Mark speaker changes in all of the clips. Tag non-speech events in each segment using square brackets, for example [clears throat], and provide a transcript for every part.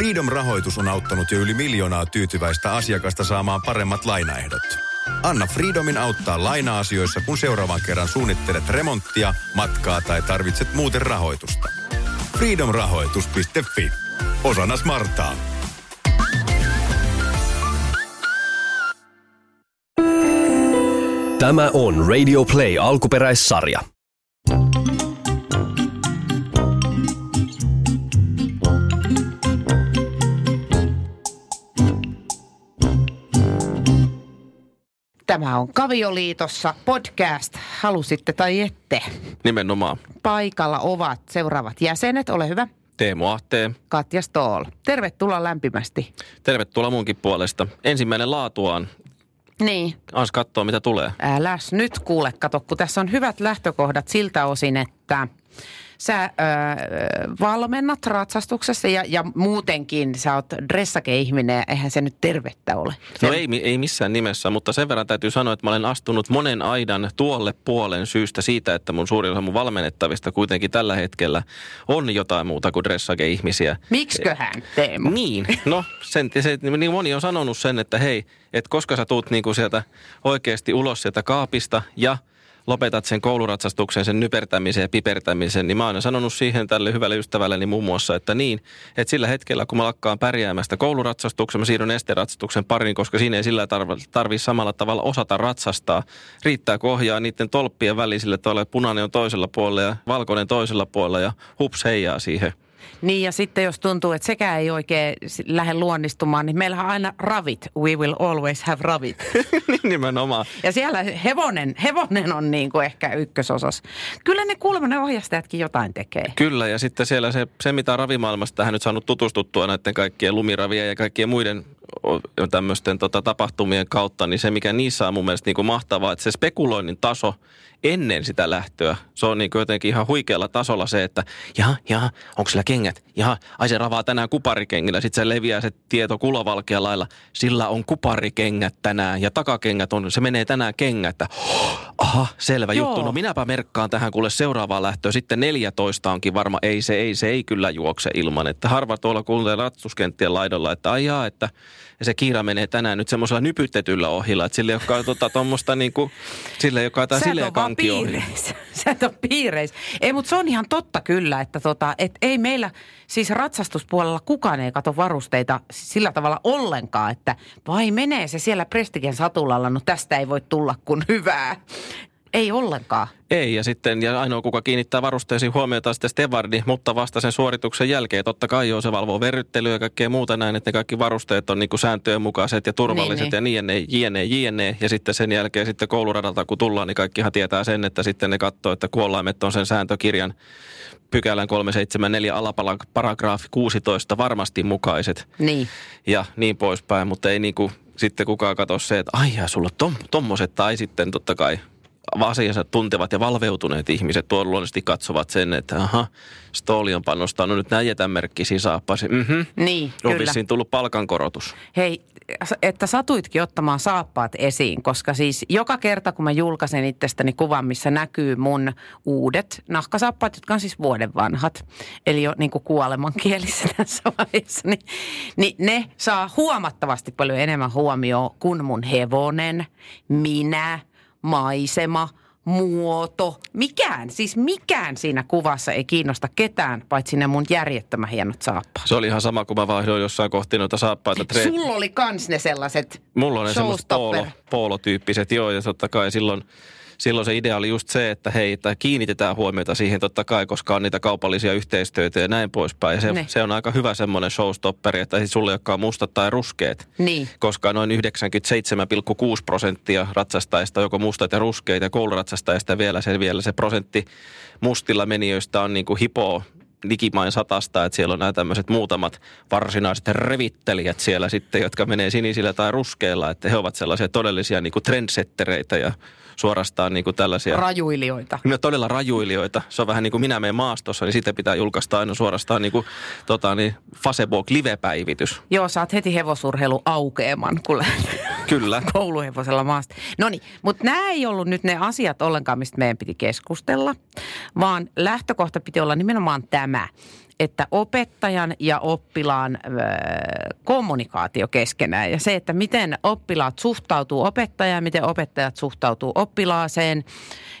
Speaker 1: Freedom-rahoitus on auttanut jo yli miljoonaa tyytyväistä asiakasta saamaan paremmat lainaehdot. Anna Freedomin auttaa laina-asioissa, kun seuraavan kerran suunnittelet remonttia, matkaa tai tarvitset muuten rahoitusta. Freedomrahoitus.fi. Osana Smartaa.
Speaker 2: Tämä on Radio Play alkuperäissarja.
Speaker 3: Tämä on Kavioliitossa podcast, halusitte tai ette.
Speaker 4: Nimenomaan.
Speaker 3: Paikalla ovat seuraavat jäsenet, ole hyvä.
Speaker 4: Teemu Ahteen.
Speaker 3: Katja Stoll. Tervetuloa lämpimästi.
Speaker 4: Tervetuloa munkin puolesta. Ensimmäinen laatuaan.
Speaker 3: Niin.
Speaker 4: Ans katsoa, mitä tulee.
Speaker 3: Äläs nyt kuule, kato, kun tässä on hyvät lähtökohdat siltä osin, että sä ö, valmennat ratsastuksessa ja, ja muutenkin sä oot dressake-ihminen ja eihän se nyt tervettä ole.
Speaker 4: No ei, ei missään nimessä, mutta sen verran täytyy sanoa, että mä olen astunut monen aidan tuolle puolen syystä siitä, että mun suurin osa mun valmennettavista kuitenkin tällä hetkellä on jotain muuta kuin dressake-ihmisiä.
Speaker 3: Miksiköhän, Teemu?
Speaker 4: Niin, no sen, se, niin moni on sanonut sen, että hei, että koska sä tuut niinku sieltä oikeasti ulos sieltä kaapista ja – lopetat sen kouluratsastuksen, sen nypertämisen ja pipertämisen, niin mä oon sanonut siihen tälle hyvälle ystävälleni muun muassa, että niin, että sillä hetkellä kun mä lakkaan pärjäämästä kouluratsastuksen, mä siirryn esteratsastuksen pariin, koska siinä ei sillä tarvi, samalla tavalla osata ratsastaa. Riittää, kun ohjaa niiden tolppien välisille, että punainen on toisella puolella ja valkoinen toisella puolella ja hups heijaa siihen –
Speaker 3: niin ja sitten jos tuntuu, että sekä ei oikein lähde luonnistumaan, niin meillähän on aina ravit. We will always have ravit. [laughs]
Speaker 4: Niin, nimenomaan.
Speaker 3: Ja siellä hevonen, hevonen on niin kuin ehkä ykkösosas. Kyllä ne kuulemma ne ohjastajatkin jotain tekee.
Speaker 4: Kyllä ja sitten siellä se, se mitä ravimaailmasta tähän nyt saanut tutustuttua näiden kaikkien lumiravien ja kaikkien muiden tämmöisten tota, tapahtumien kautta, niin se mikä niissä on mun mielestä niin kuin mahtavaa, että se spekuloinnin taso ennen sitä lähtöä, se on niin jotenkin ihan huikealla tasolla se, että jaha, jaha, onko sillä kengät? Jaha, ai se ravaa tänään kuparikengillä. Sitten se leviää se tieto kulovalkealla lailla. Sillä on kuparikengät tänään ja takakengät on, se menee tänään kengät. Aha, selvä Joo. juttu. No minäpä merkkaan tähän kuule seuraavaan lähtöön. Sitten 14 onkin varma. Ei se, ei se ei kyllä juokse ilman. Että harva tuolla kuulee ratstuskenttien laidolla, että ajaa, että se kiira menee tänään nyt semmoisella nypytetyllä ohilla. Että sille, joka on tota, tuommoista niin kuin, sille, joka on silleen
Speaker 3: piireissä. Sä et ole piireissä. Ei, mutta se on ihan totta kyllä, että tota, et ei meillä siis ratsastuspuolella kukaan ei kato varusteita sillä tavalla ollenkaan, että vai menee se siellä Prestigen satulalla, no tästä ei voi tulla kuin hyvää. Ei ollenkaan.
Speaker 4: Ei, ja sitten ja ainoa kuka kiinnittää varusteisiin huomiota on sitten Stevardi, mutta vasta sen suorituksen jälkeen. Totta kai joo, se valvoo verryttelyä ja kaikkea muuta näin, että ne kaikki varusteet on niin kuin sääntöjen mukaiset ja turvalliset niin, niin. ja niin jne, jne. Ja sitten sen jälkeen sitten kouluradalta kun tullaan, niin kaikkihan tietää sen, että sitten ne katsoo, että kuollaimet on sen sääntökirjan pykälän 374 alaparagraafi 16 varmasti mukaiset.
Speaker 3: Niin.
Speaker 4: Ja niin poispäin, mutta ei niin kuin sitten kukaan katso se, että ai sulla on tommoset, tai sitten totta kai asiansa tuntevat ja valveutuneet ihmiset tuolla luonnollisesti katsovat sen, että aha, Stooli on panostanut nyt näin jätänmerkkisiin saappasi. Mm-hmm.
Speaker 3: Niin,
Speaker 4: on kyllä. vissiin tullut palkankorotus.
Speaker 3: Hei, että satuitkin ottamaan saappaat esiin, koska siis joka kerta kun mä julkaisen itsestäni kuvan, missä näkyy mun uudet nahkasaappaat, jotka on siis vuoden vanhat, eli jo niin kuin kuolemankielissä [laughs] tässä vaiheessa, niin, niin ne saa huomattavasti paljon enemmän huomioon kuin mun hevonen, minä – maisema, muoto, mikään, siis mikään siinä kuvassa ei kiinnosta ketään, paitsi ne mun järjettömän hienot saappaat.
Speaker 4: Se oli ihan sama, kun mä vaihdoin jossain kohti noita saappaita.
Speaker 3: Tre- Sulla oli kans ne sellaiset
Speaker 4: Mulla on ne sellaiset poolo, poolotyyppiset, joo, ja totta kai silloin – silloin se idea oli just se, että hei, että kiinnitetään huomiota siihen totta kai, koska on niitä kaupallisia yhteistöitä ja näin poispäin. Ja se, ne. se on aika hyvä semmoinen showstopperi, että sulle jotka on mustat tai ruskeat.
Speaker 3: Niin.
Speaker 4: Koska noin 97,6 prosenttia ratsastajista, joko mustat ja ruskeita ja kouluratsastajista vielä se, vielä se prosentti mustilla menijöistä on niin kuin hipoo likimain satasta, että siellä on nämä tämmöiset muutamat varsinaiset revittelijät siellä sitten, jotka menee sinisillä tai ruskeilla, että he ovat sellaisia todellisia niin kuin trendsettereitä ja suorastaan niin kuin tällaisia...
Speaker 3: Rajuilijoita.
Speaker 4: No todella rajuilijoita. Se on vähän niin kuin minä menen maastossa, niin sitten pitää julkaista aina suorastaan niin kuin tota, niin Facebook live-päivitys.
Speaker 3: Joo, saat heti hevosurheilu aukeaman, kun
Speaker 4: Kyllä. [laughs]
Speaker 3: kouluhevosella maasta. No niin, mutta nämä ei ollut nyt ne asiat ollenkaan, mistä meidän piti keskustella, vaan lähtökohta piti olla nimenomaan tämä, että opettajan ja oppilaan ö, kommunikaatio keskenään ja se, että miten oppilaat suhtautuu opettajaan, miten opettajat suhtautuu oppilaaseen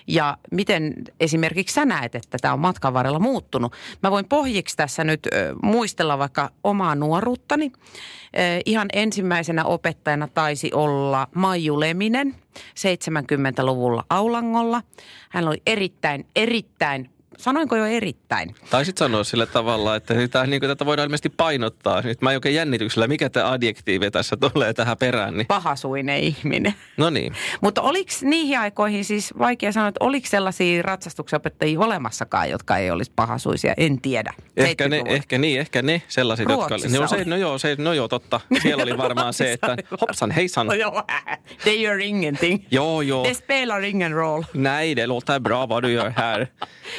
Speaker 3: ja miten esimerkiksi sä näet, että tämä on matkan varrella muuttunut. Mä voin pohjiksi tässä nyt ö, muistella vaikka omaa nuoruuttani. Ö, ihan ensimmäisenä opettajana taisi olla Maiju Leminen 70-luvulla Aulangolla. Hän oli erittäin, erittäin sanoinko jo erittäin?
Speaker 4: Taisit sanoa sillä tavalla, että tämä, niin kuin, tätä voidaan ilmeisesti painottaa. Nyt mä oikein jännityksellä, mikä tämä adjektiivi tässä tulee tähän perään. Niin...
Speaker 3: Pahasuinen ihminen.
Speaker 4: No niin.
Speaker 3: Mutta oliko niihin aikoihin siis vaikea sanoa, että oliko sellaisia ratsastuksenopettajia olemassakaan, jotka ei olisi pahasuisia? En tiedä.
Speaker 4: Ehkä ne, ehkä niin, ehkä ne sellaiset,
Speaker 3: Ruotsissa
Speaker 4: jotka... No, se, no, joo, se, no joo, totta. Siellä oli varmaan se, että hopsan heissan.
Speaker 3: No joo, det gör ingenting.
Speaker 4: Joo, joo.
Speaker 3: Det spelar ingen roll.
Speaker 4: Nej, det låter bra vad du gör här.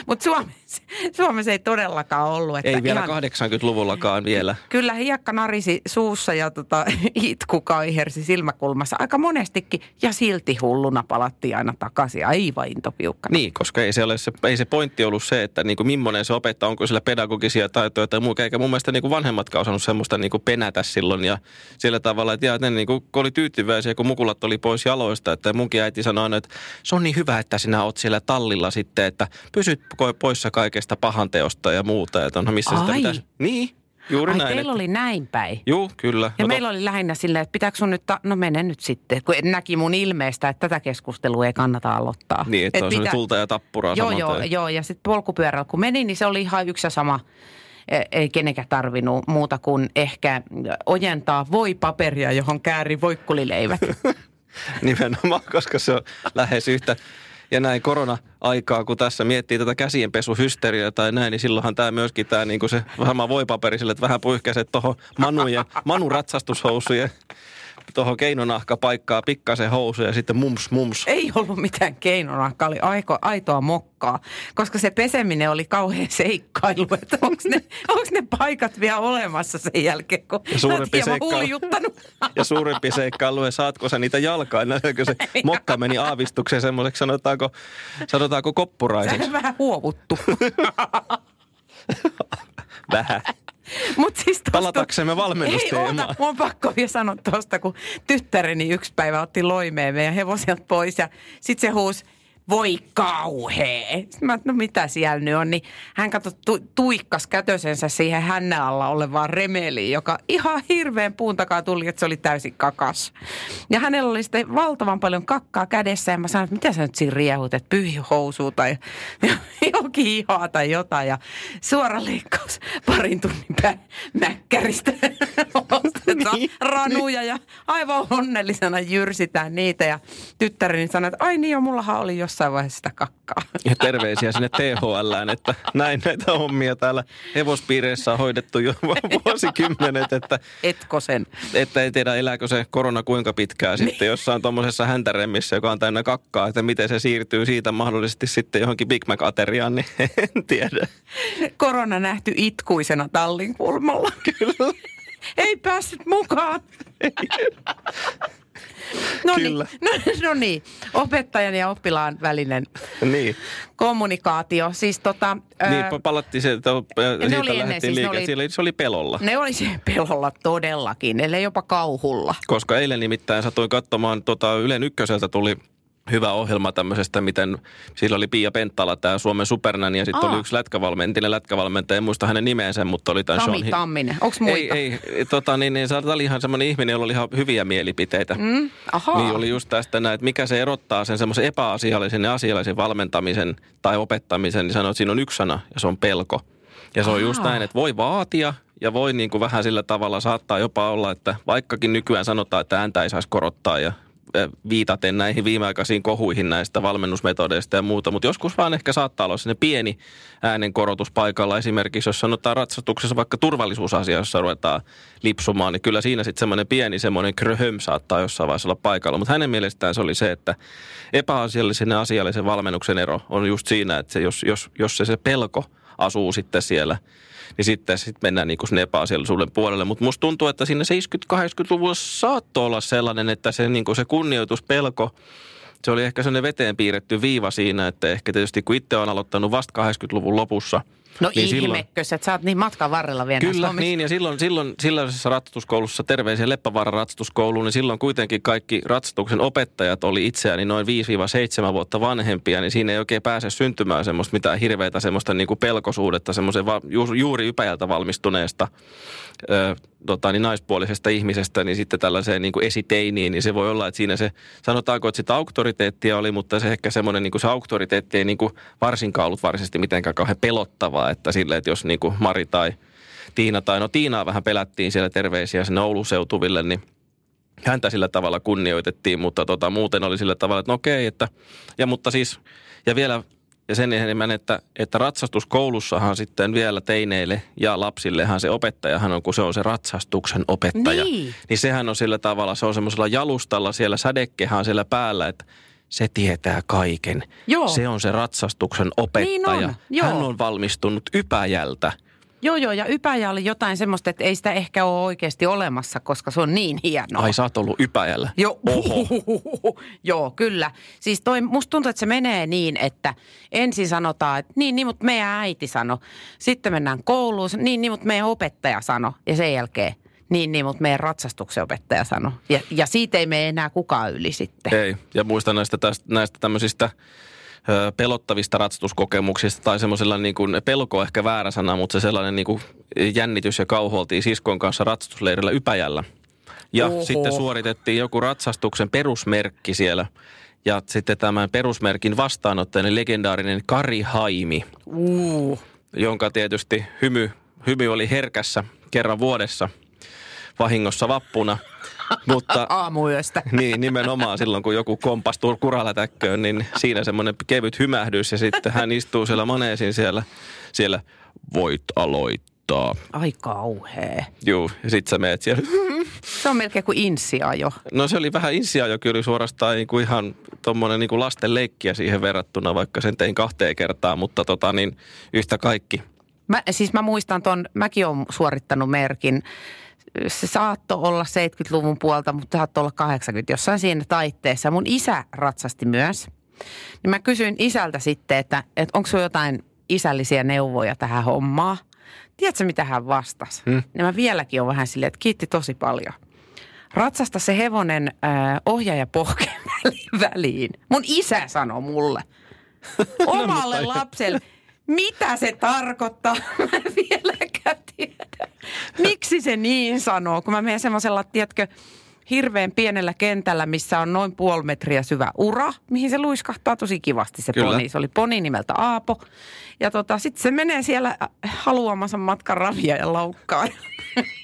Speaker 3: Mutta Suomessa, [laughs] Suomessa ei todellakaan ollut. Että
Speaker 4: Ei vielä
Speaker 3: ihan,
Speaker 4: 80-luvullakaan vielä. [laughs]
Speaker 3: Kyllä hiekka narisi suussa ja tota, [laughs] itku kaihersi silmäkulmassa aika monestikin. Ja silti hulluna palattiin aina takaisin aivan intopiukkana.
Speaker 4: Niin, koska ei se, ole se, ei se pointti ollut se, että niin kuin millainen se opettaa, onko sillä pedagogisia taitoja tai muu. Eikä mun mielestä niin kuin vanhemmatkaan osannut semmoista niin kuin penätä silloin. Ja sillä tavalla, että, ja, ne niin kuin, kun oli tyytyväisiä, kun mukulat oli pois jaloista. Että munkin äiti sanoi aina, että se on niin hyvä, että sinä oot siellä tallilla sitten, että pysyt poissa kaikesta pahanteosta ja muuta. Että onhan missä sitä
Speaker 3: Ai.
Speaker 4: pitäisi. Niin, juuri
Speaker 3: Ai
Speaker 4: näin.
Speaker 3: teillä
Speaker 4: että-
Speaker 3: oli näin päin.
Speaker 4: Juu, kyllä.
Speaker 3: Ja
Speaker 4: No
Speaker 3: meillä oli lähinnä silleen, että pitääkö sun nyt, ta- no mene nyt sitten, kun näki mun ilmeestä, että tätä keskustelua ei kannata aloittaa.
Speaker 4: Niin, että
Speaker 3: Et
Speaker 4: on pitää- tulta ja tappuraa
Speaker 3: Joo, joo, joo, ja sitten polkupyörällä kun meni, niin se oli ihan yksi ja sama. E- Ei kenenkään tarvinnut muuta kuin ehkä ojentaa voipaperia, johon kääri voikkulileivät. [laughs]
Speaker 4: Nimenomaan, koska se on lähes yhtä. Ja näin korona-aikaa, kun tässä miettii tätä käsienpesuhysteriaa tai näin, niin silloinhan tämä myöskin tämä niin se sama voipaperi sille, että vähän puihkäiset tuohon Manujen, Manu ratsastushousujen tuohon keinonahkapaikkaa pikkasen housuja ja sitten mums mums.
Speaker 3: Ei ollut mitään keinonahkaa, oli aiko, aitoa mokkaa, koska se peseminen oli kauhean seikkailu, että onko ne, onks ne paikat vielä olemassa sen jälkeen, kun
Speaker 4: Ja suurempi seikkailu.
Speaker 3: huljuttanut.
Speaker 4: Ja suurempi seikkailu, ja saatko sä niitä jalkaa, näkyykö se mokka meni aavistukseen semmoiseksi, sanotaanko, sanotaanko koppuraiseksi?
Speaker 3: Sä vähän huovuttu. [laughs]
Speaker 4: Vähän.
Speaker 3: Mut siis tosta,
Speaker 4: Palataksemme
Speaker 3: Ei,
Speaker 4: valmennusteemaan.
Speaker 3: oota, mun on pakko vielä sanoa tuosta, kun tyttäreni yksi päivä otti loimeen meidän hevoselta pois ja sitten se huusi, voi kauhea. Sitten mä, no mitä siellä nyt on, niin hän katsoi tu, tuikkas kätösensä siihen hännän alla olevaan remeliin, joka ihan hirveän puun takaa tuli, että se oli täysin kakas. Ja hänellä oli sitten valtavan paljon kakkaa kädessä ja mä sanoin, että mitä sä nyt siinä riehut, että pyhi housua tai [laughs] jokin ihoa tai jotain. Ja suora leikkaus parin tunnin pää mäkkäristä. [laughs] Ostetaan
Speaker 4: Niin,
Speaker 3: ranuja ja aivan onnellisena jyrsitään niitä. Ja tyttäreni sanoi, että ai niin jo, mullahan oli jossain vaiheessa sitä kakkaa. [laughs]
Speaker 4: Ja terveisiä sinne THLään, että näin näitä hommia täällä hevospiireissä on hoidettu jo [laughs] vuosikymmenet, että,
Speaker 3: Etko sen?
Speaker 4: että ei tiedä elääkö se korona kuinka pitkään sitten jossain tuommoisessa häntäremmissä, joka on täynnä kakkaa, että miten se siirtyy siitä mahdollisesti sitten johonkin Big Mac-ateriaan, niin [laughs] en tiedä.
Speaker 3: Korona nähty itkuisena tallin kulmalla. Kyllä. Ei päässyt mukaan. No niin,
Speaker 4: Kyllä. [laughs]
Speaker 3: no, no niin, opettajan ja oppilaan välinen
Speaker 4: niin,
Speaker 3: kommunikaatio. Siis tota,
Speaker 4: niin
Speaker 3: ää,
Speaker 4: palattiin se, että
Speaker 3: oli
Speaker 4: siitä
Speaker 3: ennen,
Speaker 4: lähdettiin
Speaker 3: siis ne oli-
Speaker 4: Siellä se oli pelolla.
Speaker 3: ne oli se pelolla todellakin, ellei jopa kauhulla.
Speaker 4: Koska eilen nimittäin satuin katsomaan, tota Ylen ykköseltä tuli hyvä ohjelma tämmöisestä, miten sillä oli Pia Penttala, tämä Suomen supernani, ja sitten oli yksi lätkävalmentaja, lätkävalmentaja, en muista hänen nimeensä, mutta oli tämän
Speaker 3: Sami
Speaker 4: Sean Hi-
Speaker 3: Tamminen, onko muita?
Speaker 4: Ei, ei, tota, niin, niin, se oli ihan semmoinen ihminen, jolla oli ihan hyviä mielipiteitä.
Speaker 3: Mm, ahaa.
Speaker 4: Niin oli just tästä näin, että mikä se erottaa sen semmoisen epäasiallisen ja asiallisen valmentamisen tai opettamisen, niin sanoo, että siinä on yksi sana ja se on pelko. Ja se on just
Speaker 3: Ahaa.
Speaker 4: näin, että voi vaatia ja voi niin kuin vähän sillä tavalla saattaa jopa olla, että vaikkakin nykyään sanotaan, että ääntä ei saisi korottaa ja viitaten näihin viimeaikaisiin kohuihin näistä valmennusmetodeista ja muuta, mutta joskus vaan ehkä saattaa olla sinne pieni äänen korotus paikalla. Esimerkiksi jos sanotaan ratsastuksessa vaikka turvallisuusasia, jossa ruvetaan lipsumaan, niin kyllä siinä sitten semmoinen pieni semmoinen kröhöm saattaa jossain vaiheessa olla paikalla. Mutta hänen mielestään se oli se, että epäasiallisen ja asiallisen valmennuksen ero on just siinä, että se, jos, jos, jos se, se pelko asuu sitten siellä, niin sitten sit mennään niin kuin epäasiallisuuden puolelle. Mutta musta tuntuu, että siinä 70-80-luvulla saattoi olla sellainen, että se, niin kuin se kunnioituspelko, se oli ehkä sellainen veteen piirretty viiva siinä, että ehkä tietysti kun itse on aloittanut vasta 80-luvun lopussa
Speaker 3: No
Speaker 4: Niin silloin-
Speaker 3: ihmekös, että sä oot niin matkan varrella vielä
Speaker 4: Kyllä,
Speaker 3: hommissa.
Speaker 4: niin ja silloin, silloin silloisessa ratsastuskoulussa, terveisiä Leppävaaran ratsastuskouluun, niin silloin kuitenkin kaikki ratsastuksen opettajat oli itseäni noin 5-7 vuotta vanhempia, niin siinä ei oikein pääse syntymään semmoista mitään hirveätä semmoista niin kuin pelkosuudetta semmoisen va, ju, juuri ypäjältä valmistuneesta ö, tota, niin naispuolisesta ihmisestä, niin sitten tällaiseen niin kuin esiteiniin, niin se voi olla, että siinä se, sanotaanko, että sitä auktoriteettia oli, mutta se ehkä semmoinen niin kuin se auktoriteetti ei niin kuin varsinkaan ollut varsinaisesti mitenkään kauhean pelottavaa, että sille, että jos niin kuin Mari tai Tiina tai no Tiinaa vähän pelättiin siellä terveisiä sinne Oulun seutuville, niin häntä sillä tavalla kunnioitettiin, mutta tota, muuten oli sillä tavalla, että no okei, että, ja mutta siis, ja vielä, ja sen enemmän, että, että ratsastuskoulussahan sitten vielä teineille ja lapsillehan se opettajahan on, kun se on se ratsastuksen opettaja.
Speaker 3: Niin.
Speaker 4: Niin sehän on sillä tavalla, se on semmoisella jalustalla siellä sädekkehän siellä päällä, että se tietää kaiken.
Speaker 3: Joo.
Speaker 4: Se on se ratsastuksen opettaja.
Speaker 3: Niin on, joo.
Speaker 4: Hän on valmistunut Ypäjältä.
Speaker 3: Joo, joo, ja Ypäjä oli jotain semmoista, että ei sitä ehkä ole oikeasti olemassa, koska se on niin hienoa.
Speaker 4: Ai sä oot ollut Ypäjällä.
Speaker 3: Joo, [laughs] joo, kyllä. Siis toi, musta tuntuu, että se menee niin, että ensin sanotaan, että niin, niin, mutta meidän äiti sano. Sitten mennään kouluun, niin, niin, mutta meidän opettaja sano. Ja sen jälkeen, niin, niin, mutta meidän ratsastuksen opettaja sano. Ja, ja siitä ei mene enää kukaan yli sitten.
Speaker 4: Ei, ja muistan näistä, tästä, näistä tämmöisistä pelottavista ratsastuskokemuksista tai semmoisella niin kuin, pelko on ehkä väärä sana, mutta se sellainen niin kuin jännitys ja kauhu oltiin siskon kanssa ratsastusleirillä Ypäjällä. Ja
Speaker 3: Oho.
Speaker 4: sitten suoritettiin joku ratsastuksen perusmerkki siellä. Ja sitten tämän perusmerkin vastaanottajana legendaarinen Kari Haimi,
Speaker 3: Uh.
Speaker 4: jonka tietysti hymy, hymy oli herkässä kerran vuodessa vahingossa vappuna. [laughs] Mutta
Speaker 3: Aamuyöstä. [laughs]
Speaker 4: niin, nimenomaan silloin, kun joku kompastuu kuralätäkköön, niin siinä semmoinen kevyt hymähdys ja sitten hän istuu siellä maneesin siellä, siellä voit aloittaa.
Speaker 3: Ai kauhea.
Speaker 4: Juu, ja sit sä meet siellä. [laughs]
Speaker 3: Se on melkein kuin insiajo.
Speaker 4: No se oli vähän insia jo kyllä suorastaan niin kuin ihan tommonen niin kuin lasten leikkiä siihen verrattuna, vaikka sen tein kahteen kertaan, mutta tota niin yhtä kaikki.
Speaker 3: Mä, siis mä muistan ton, mäkin olen suorittanut merkin. Se saattoi olla 70-luvun puolta, mutta saattoi olla 80 jossain siinä taitteessa. Mun isä ratsasti myös. Niin mä kysyin isältä sitten, että, että onko sulla jotain isällisiä neuvoja tähän hommaan. Tiedätkö, mitä hän vastasi? Hmm. Niin mä vieläkin on vähän silleen, että kiitti tosi paljon. Ratsasta se hevonen äh, ohjaaja pohkeen [laughs] väliin. Mun isä sanoi mulle. [laughs] Omalle lapselle. Mitä se tarkoittaa? [laughs] Mä en vieläkään tiedä. Miksi se niin sanoo? Kun mä menen semmoisella, tiedätkö, hirveän pienellä kentällä, missä on noin puoli metriä syvä ura, mihin se luiskahtaa tosi kivasti se
Speaker 4: Kyllä.
Speaker 3: poni. Se oli poni nimeltä Aapo. Ja tota, sitten se menee siellä haluamansa matkan ravia ja laukkaa. [laughs]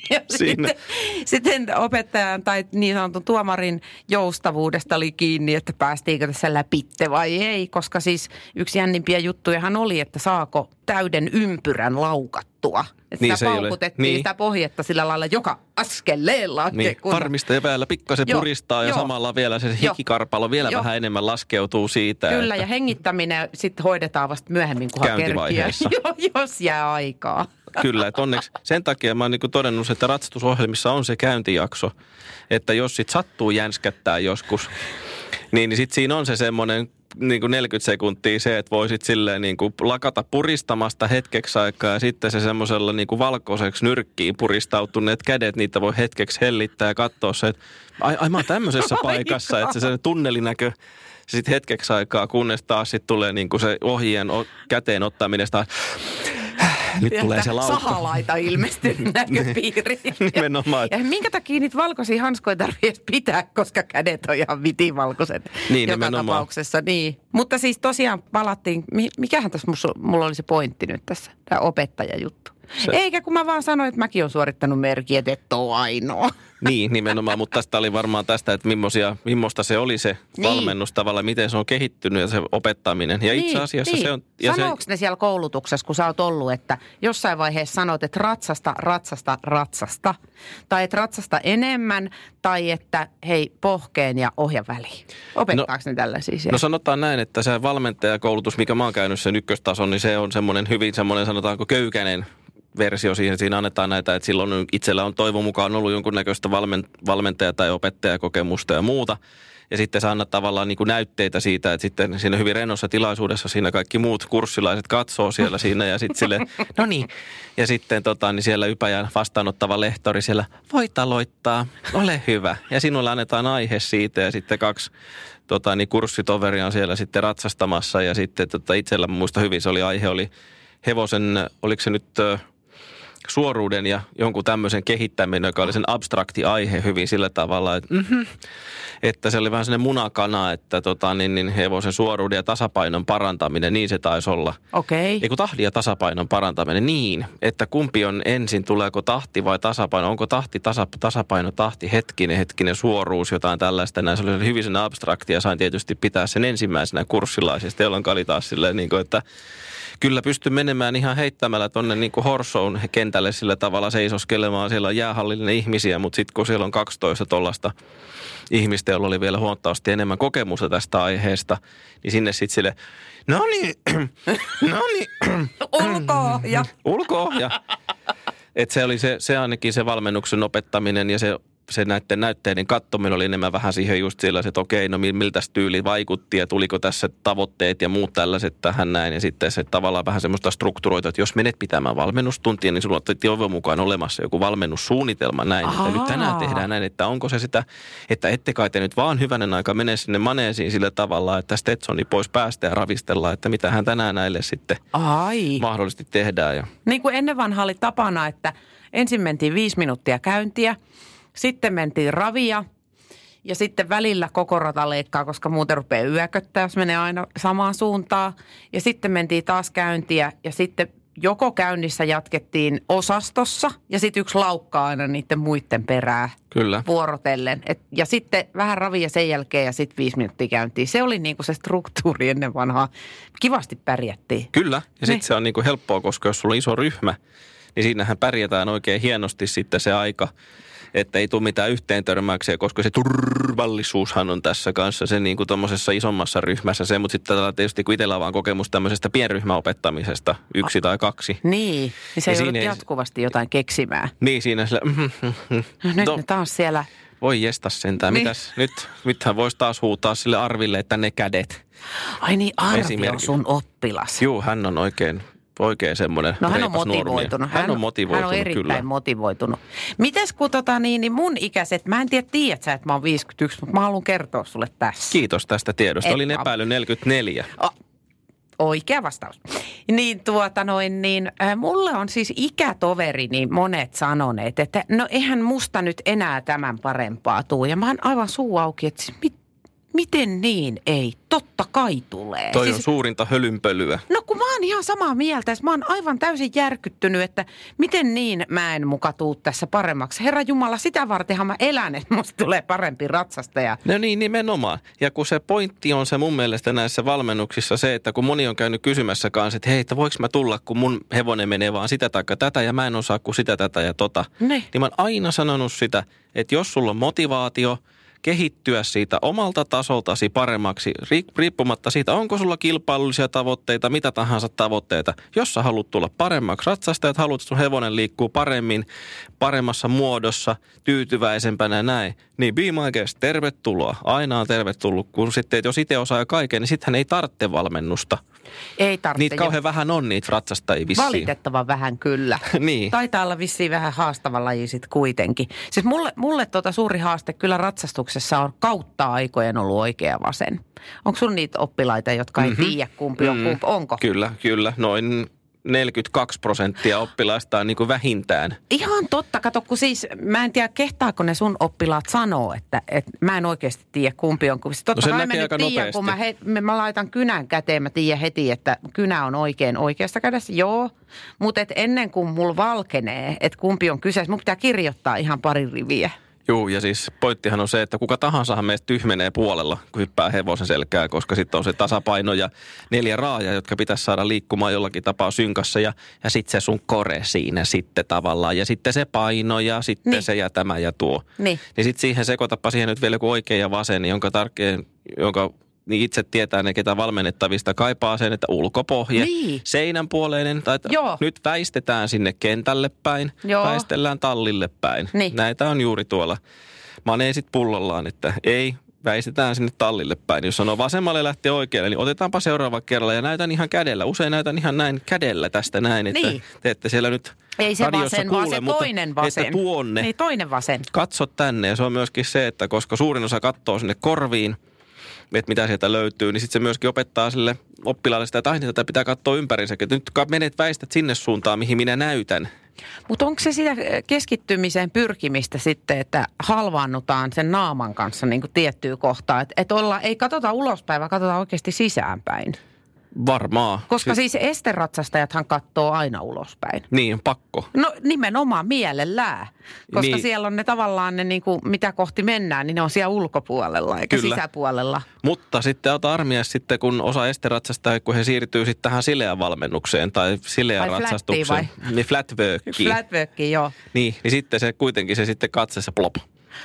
Speaker 3: Ja
Speaker 4: Siinä.
Speaker 3: sitten, sitten opettajan tai niin sanotun tuomarin joustavuudesta oli kiinni, että päästiinkö tässä läpitte vai ei. Koska siis yksi jännimpiä juttujahan oli, että saako täyden ympyrän laukattua. Että
Speaker 4: Niin,
Speaker 3: sitä
Speaker 4: se ei ole-
Speaker 3: paukutettiin
Speaker 4: niin.
Speaker 3: sitä pohjetta sillä lailla joka askeleella.
Speaker 4: Niin,
Speaker 3: kun-
Speaker 4: varmistaja päällä pikkasen
Speaker 3: Joo,
Speaker 4: puristaa ja
Speaker 3: joo.
Speaker 4: samalla vielä se hikikarpalo vielä
Speaker 3: Joo.
Speaker 4: vähän enemmän laskeutuu siitä.
Speaker 3: Kyllä,
Speaker 4: että-
Speaker 3: ja hengittäminen sitten hoidetaan vasta myöhemmin, kunhan kerkiää.
Speaker 4: Käyntivaiheessa.
Speaker 3: Joo, [laughs] jos jää aikaa.
Speaker 4: Kyllä, että onneksi sen takia mä oon niin todennut, että ratsastusohjelmissa on se käyntijakso, että jos sit sattuu jänskättää joskus, niin, niin sit siinä on se semmoinen niin kuin 40 sekuntia se, että voisit silleen niin kuin lakata puristamasta hetkeksi aikaa ja sitten se semmoisella niin kuin valkoiseksi nyrkkiin puristautuneet kädet, niitä voi hetkeksi hellittää ja katsoa se, että ai, ai mä oon tämmöisessä [laughs] paikassa, että se se tunnelinäkö sitten hetkeksi aikaa, kunnes taas sitten tulee niin kuin se ohjien käteen ottaminen taas. Nyt tulee se laukka.
Speaker 3: Sahalaita ilmestynyt [laughs] näköpiiriin.
Speaker 4: Nimenomaan.
Speaker 3: Ja minkä takia niitä valkoisia hanskoja tarvitsee pitää, koska kädet on ihan vitivalkoiset
Speaker 4: Niin,
Speaker 3: joka
Speaker 4: nimenomaan.
Speaker 3: tapauksessa. Niin. Mutta siis tosiaan palattiin, mi- mikähän tässä mulla oli se pointti nyt tässä, tämä opettajajuttu.
Speaker 4: Se-
Speaker 3: Eikä kun mä vaan sanoin, että mäkin olen suorittanut merkiä, että et ole ainoa.
Speaker 4: Niin, nimenomaan, mutta tästä oli varmaan tästä, että millaisia, millaista se oli se
Speaker 3: Niin.
Speaker 4: valmennus tavallaan, miten se on kehittynyt ja se opettaminen. Ja itse asiassa se on... Ja se,
Speaker 3: Sanooko ne siellä koulutuksessa, kun sä oot ollut, että jossain vaiheessa sanot, että ratsasta, ratsasta, ratsasta. Tai että ratsasta enemmän, tai että hei, pohkeen ja ohja väliin. Opettaako ne tällaisia siellä?
Speaker 4: no sanotaan näin, että se valmentajakoulutus, mikä mä oon käynyt sen ykköstason, niin se on semmoinen hyvin semmoinen sanotaanko köykäinen versio siihen. Siinä annetaan näitä, että silloin itsellä on toivon mukaan ollut jonkunnäköistä valmen, valmentaja- tai opettajakokemusta ja muuta. Ja sitten sä annat tavallaan niin kuin näytteitä siitä, että sitten siinä hyvin rennossa tilaisuudessa siinä kaikki muut kurssilaiset katsoo siellä siinä ja sitten sille, no niin. Ja sitten tota, niin siellä ypäjän vastaanottava lehtori siellä, voit aloittaa, ole hyvä. Ja sinulle annetaan aihe siitä ja sitten kaksi tota, niin kurssitoveria on siellä sitten ratsastamassa ja sitten tota, itsellä muista hyvin se oli aihe oli hevosen, oliko se nyt suoruuden ja jonkun tämmöisen kehittäminen, joka oli sen abstrakti aihe hyvin sillä tavalla, että, mm-hmm, että se oli vähän sellainen munakana, että tota, niin, niin hevosen suoruuden ja tasapainon parantaminen, niin se taisi olla.
Speaker 3: Okei. Okay.
Speaker 4: Eiku tahti ja tasapainon parantaminen, niin, että kumpi on ensin, tuleeko tahti vai tasapaino, onko tahti, tasa, tasapaino, tahti, hetkinen, hetkinen suoruus, jotain tällaista. Näin se oli hyvin sen abstrakti ja sain tietysti pitää sen ensimmäisenä kurssilaisesta, jolloin oli taas silleen, niin kuin, että kyllä pystyn menemään ihan heittämällä tuonne niin Horsoon kentälle sillä tavalla seisoskelemaan. Siellä on jäähallillinen ihmisiä, mutta sitten kun siellä on 12 tuollaista ihmistä, joilla oli vielä huomattavasti enemmän kokemusta tästä aiheesta, niin sinne sitten sille, no niin, [clears throat] no niin. [clears throat]
Speaker 3: Ulkoohja.
Speaker 4: Ulkoohja. Että se oli se, se ainakin se valmennuksen opettaminen ja se se näiden näytteiden kattominen oli enemmän vähän siihen just sillä, että okei, no miltä tyyli vaikutti ja tuliko tässä tavoitteet ja muut tällaiset tähän näin. Ja sitten se tavallaan vähän semmoista strukturoita, että jos menet pitämään valmennustuntia, niin sulla on toivon mukaan olemassa joku valmennussuunnitelma näin, Ahaa. että nyt tänään tehdään näin, että onko se sitä, että ette kai te nyt vaan hyvänen aika mene sinne maneesiin sillä tavalla, että Stetsoni pois päästä ja ravistella, että mitä hän tänään näille sitten
Speaker 3: Ai.
Speaker 4: mahdollisesti tehdään. Ja...
Speaker 3: Niin kuin ennen vanha oli tapana, että ensin mentiin viisi minuuttia käyntiä – sitten mentiin ravia ja sitten välillä koko rata leikkaa, koska muuten rupeaa yököttää, jos menee aina samaan suuntaan. Ja sitten mentiin taas käyntiä ja sitten joko käynnissä jatkettiin osastossa ja sitten yksi laukkaa aina niiden muiden perää
Speaker 4: Kyllä.
Speaker 3: vuorotellen. Et, ja sitten vähän ravia sen jälkeen ja sitten viisi minuuttia käyntiin. Se oli niinku se struktuuri ennen vanhaa. Kivasti pärjättiin.
Speaker 4: Kyllä, ja sitten niin. se on niinku helppoa, koska jos sulla on iso ryhmä, niin siinähän pärjätään oikein hienosti sitten se aika – että ei tule mitään yhteen törmäyksiä, koska se turvallisuushan on tässä kanssa se niin kuin tuommoisessa isommassa ryhmässä se, mutta sitten tällä tietysti kun itsellä on vaan kokemus tämmöisestä pienryhmäopettamisesta, yksi tai kaksi.
Speaker 3: Niin, niin se ei jatkuvasti jotain keksimään.
Speaker 4: Niin, siinä sillä.
Speaker 3: No, [laughs] nyt no, ne taas siellä
Speaker 4: voi jesta sentään. Niin. Mitäs nyt? Nythän voisi taas huutaa sille Arville, että ne kädet.
Speaker 3: Ai niin, Arvi on sun oppilas.
Speaker 4: Joo, hän on oikein oikein semmoinen
Speaker 3: No hän on motivoitunut.
Speaker 4: Hän, hän on motivoitunut,
Speaker 3: Hän on erittäin
Speaker 4: kyllä.
Speaker 3: motivoitunut. Mites kun tota, niin, niin mun ikäiset, mä en tiedä, tiedät sä, että mä oon 51, mutta mä haluan kertoa sulle tässä.
Speaker 4: Kiitos tästä tiedosta. Et, Olin epäily 44. O,
Speaker 3: oikea vastaus. Niin tuota noin, niin äh, mulle on siis ikätoveri, niin monet sanoneet, että no eihän musta nyt enää tämän parempaa tuu. Ja mä oon aivan suu auki, että siis mit, Miten niin ei? Totta kai tulee.
Speaker 4: Toi siis, on suurinta hölynpölyä.
Speaker 3: No kun mä oon ihan samaa mieltä. Mä oon aivan täysin järkyttynyt, että miten niin mä en muka tuu tässä paremmaksi. Herra Jumala, sitä vartenhan mä elän, että musta tulee parempi ratsastaja.
Speaker 4: No niin, nimenomaan. Ja kun se pointti on se mun mielestä näissä valmennuksissa se, että kun moni on käynyt kysymässä kanssa, että hei, että voiko mä tulla, kun mun hevonen menee vaan sitä tai tätä ja mä en osaa kuin sitä, tätä ja tota. Ne. Niin mä oon aina sanonut sitä, että jos sulla on motivaatio – kehittyä siitä omalta tasoltasi paremmaksi, riippumatta siitä, onko sulla kilpailullisia tavoitteita, mitä tahansa tavoitteita. Jos sä haluat tulla paremmaksi ratsastajat, haluat, että sun hevonen liikkuu paremmin, paremmassa muodossa, tyytyväisempänä näin, niin be my guest, tervetuloa. Aina on tervetullut, kun sitten, jos itse osaa kaiken, niin sittenhän ei tarvitse valmennusta.
Speaker 3: Ei tarvitse.
Speaker 4: Niitä kauhean jo. vähän on niitä ratsastajia vissiin.
Speaker 3: Valitettavan vähän kyllä. [laughs]
Speaker 4: niin.
Speaker 3: Taitaa olla vissiin vähän haastava laji sitten kuitenkin. Siis mulle, mulle tota suuri haaste kyllä ratsastuksessa on kautta aikojen ollut oikea vasen. Onko sun niitä oppilaita, jotka ei mm-hmm. tiedä kumpi on mm-hmm. kumpi? Onko?
Speaker 4: Kyllä, kyllä. Noin 42 prosenttia oppilaista on niin kuin vähintään.
Speaker 3: Ihan totta. Kato, kun siis mä en tiedä, kehtaako ne sun oppilaat sanoo, että, että mä en oikeasti tiedä kumpi on. Totta
Speaker 4: no kai mä nyt tiedän,
Speaker 3: kun mä, he, mä laitan kynän käteen, mä tiedän heti, että kynä on oikein oikeasta kädessä. Joo, mutta ennen kuin mulla valkenee, että kumpi on kyseessä, mun pitää kirjoittaa ihan pari riviä.
Speaker 4: Joo, ja siis pointtihan on se, että kuka tahansahan meistä tyhmenee puolella, kun hyppää hevosen selkää, koska sitten on se tasapaino ja neljä raajaa, jotka pitäisi saada liikkumaan jollakin tapaa synkassa ja, ja sitten se sun kore siinä sitten tavallaan. Ja sitten se paino ja sitten niin. se ja tämä ja tuo.
Speaker 3: Niin.
Speaker 4: Niin sitten siihen sekoitapa siihen nyt vielä joku oikein ja vasen, jonka, tarkeen, jonka niin itse tietää ne, ketä valmennettavista kaipaa sen, että ulkopohje,
Speaker 3: Niin.
Speaker 4: seinänpuoleinen, tai että
Speaker 3: Joo.
Speaker 4: nyt väistetään sinne kentälle päin,
Speaker 3: Joo.
Speaker 4: väistellään tallille päin.
Speaker 3: Niin.
Speaker 4: Näitä on juuri tuolla maneesit pullollaan, että ei, väistetään sinne tallille päin. Jos sanoo vasemmalle lähtee oikealle, niin otetaanpa seuraava kerralla ja näytän ihan kädellä. Usein näytän ihan näin kädellä tästä näin, että
Speaker 3: Niin.
Speaker 4: te ette siellä nyt
Speaker 3: Ei se vasen,
Speaker 4: kuule,
Speaker 3: vaan se
Speaker 4: mutta
Speaker 3: toinen vasen.
Speaker 4: Että tuonne
Speaker 3: Niin, toinen vasen.
Speaker 4: katso tänne ja se on myöskin se, että koska suurin osa katsoo sinne korviin, että mitä sieltä löytyy, niin sitten se myöskin opettaa sille oppilaalle sitä, että aina tätä pitää katsoa ympärinsä. Että nyt menet väistät sinne suuntaan, mihin minä näytän.
Speaker 3: Mutta onko se sitä eh, keskittymiseen pyrkimistä sitten, että halvaannutaan sen naaman kanssa niin tiettyä kohtaa? Että et olla, ei katsota ulospäin, vaan katsotaan oikeasti sisäänpäin.
Speaker 4: Varmaa.
Speaker 3: Koska siis, siis esteratsastajathan katsoo aina ulospäin.
Speaker 4: Niin, pakko.
Speaker 3: No nimenomaan mielellään, koska
Speaker 4: Niin.
Speaker 3: siellä on ne tavallaan ne, niin kuin, mitä kohti mennään, niin ne on siellä ulkopuolella eikä
Speaker 4: Kyllä.
Speaker 3: sisäpuolella.
Speaker 4: Mutta sitten ota armias sitten, kun osa esteratsasta, kun he siirtyy sitten tähän sileään valmennukseen tai sileään
Speaker 3: Vai
Speaker 4: ratsastukseen.
Speaker 3: flattiin
Speaker 4: Niin flatworkiin.
Speaker 3: Flatworki, joo.
Speaker 4: Niin, niin sitten se kuitenkin se sitten katseessa plop.